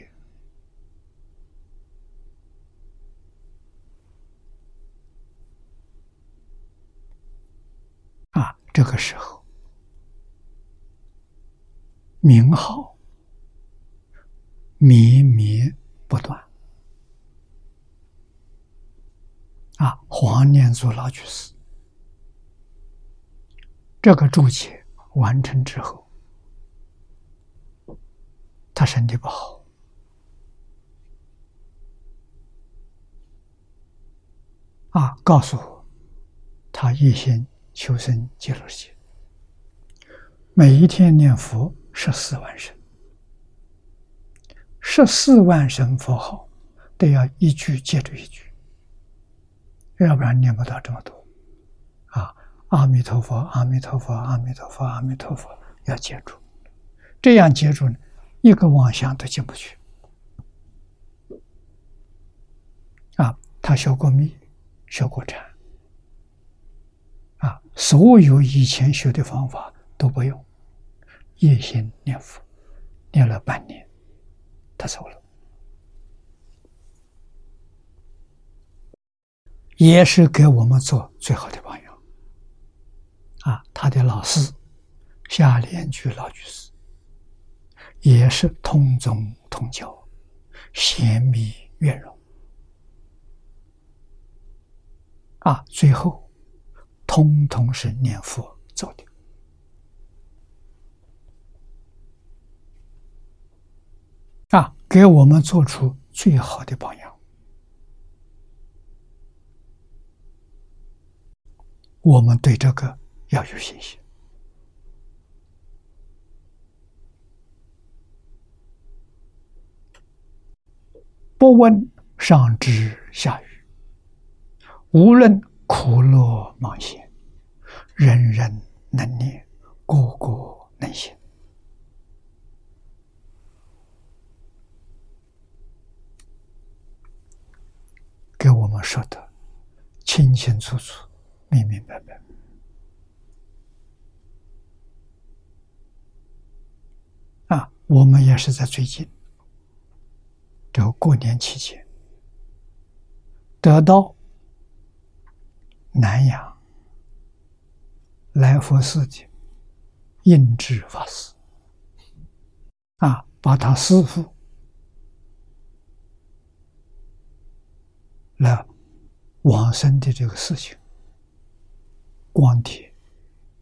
啊！这个时候，名号绵绵不断。啊，黄念祖老居士，这个注解完成之后，他身体不好，啊，告诉我，他一心求生极乐世界，每一天念佛十四万声，十四万声佛号，都要一句接着一句。要不然念不到这么多，啊！阿弥陀佛，阿弥陀佛，阿弥陀佛，阿弥陀佛，要接住，这样接住呢，一个妄想都进不去。啊，他修过密，修过禅，所有以前学的方法都不用，一心念佛，念了半年，他走了。也是给我们做最好的榜样，啊，他的老师下莲居老居士也是通宗通教，贤密圆融，啊，最后通通是念佛做的，啊，给我们做出最好的榜样。我们对这个要有信心。不问上知下愚，无论苦乐忙险，人人能念，个个能行。给我们说的清清楚楚。明明白白啊！我们也是在最近这个过年期间，得到南阳来佛寺的印智法师啊，把他师傅来往生的这个事情。光碟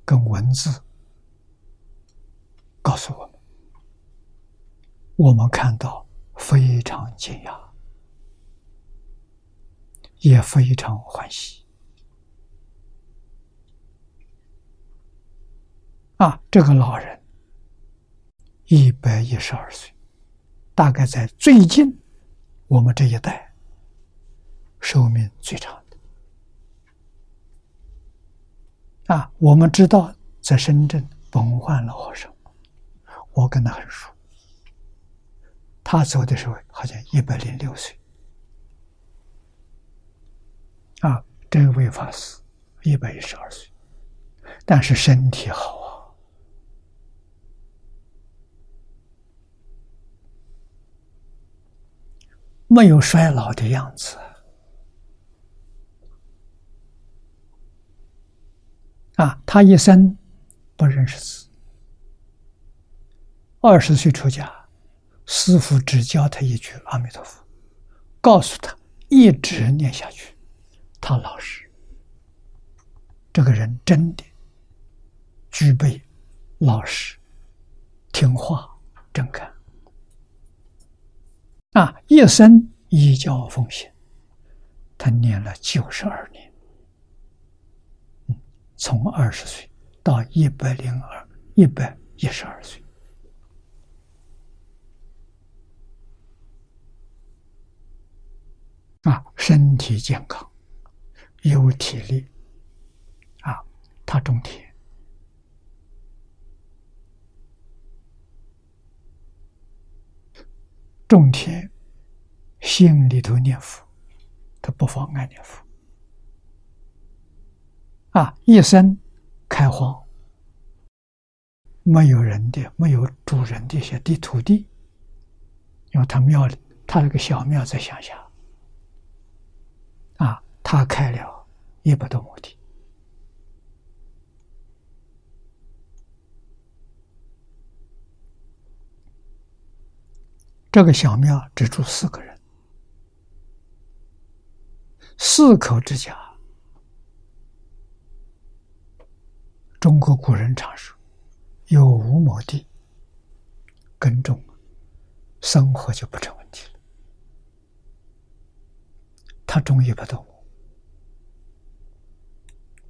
跟文字告诉我们，我们看到非常惊讶，也非常欢喜。啊，这个老人一百一十二岁，大概在最近我们这一代寿命最长的。啊，我们知道在深圳本焕老和尚，我跟他很熟。他走的时候好像一百零六岁。啊，这位法师一百一十二岁，但是身体好啊，没有衰老的样子啊！他一生不认识字，二十岁出家，师傅只教他一句“阿弥陀佛”，告诉他一直念下去，他老实。这个人真的具备老实、听话、正干啊！一生依教奉行，他念了九十二年，从二十岁到一百零二、一百一十二岁啊，身体健康，有体力。啊他种田，种田心里头念佛，他不妨碍念佛啊！一生开荒，没有人的、没有主人的一些地土地，因为他庙里，他那个小庙在乡下啊，他开了一百多亩地。这个小庙只住四个人，四口之家。中国古人常说：“有五亩地耕种，生活就不成问题了。”他种一百多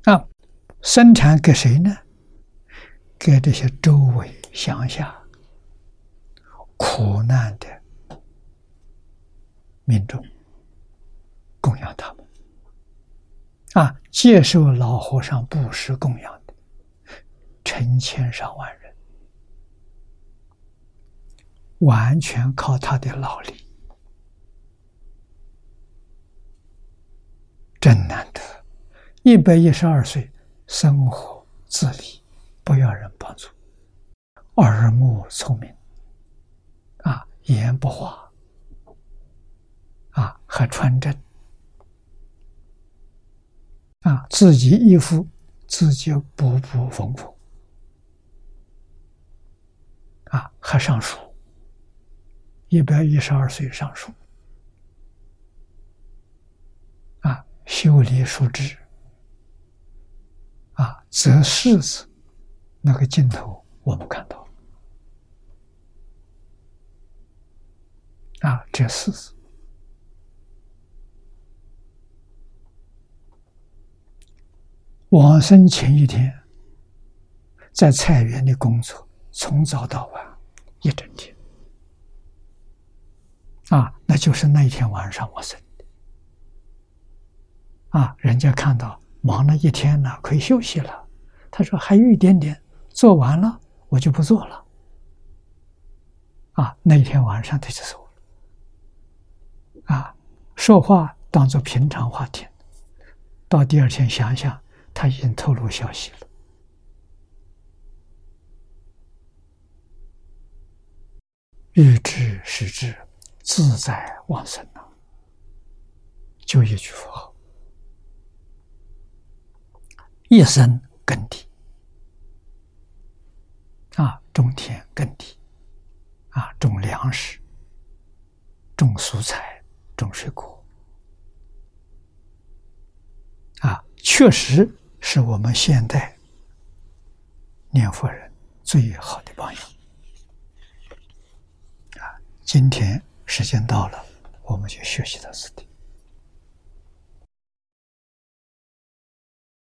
亩，啊，生产给谁呢？给这些周围乡下。苦难的民众供养他们啊，接受老和尚布施供养的成千上万人，完全靠他的劳力，真难得！一百一十二岁，生活自理，不要人帮助，耳目聪明。言不化，啊，还穿针，啊，自己衣服自己补补缝缝，啊，还上书，一百一十二岁上书，啊，修理树枝，啊，择柿子，那个镜头我们看到了。啊，这四字。往生前一天，在菜园里工作，从早到晚，一整天。啊，那就是那一天晚上我生的。啊，人家看到忙了一天了，可以休息了。他说还有一点点，做完了我就不做了。啊，那一天晚上他就走。啊，说话当做平常话听，到第二天想想，他已经透露消息了。欲知时知，自在往生啊！就一句符号，一生耕地啊，种田耕地啊，种粮食，种蔬菜。种水果，啊，确实是我们现代念佛人最好的榜样。啊，今天时间到了，我们就学习到此地。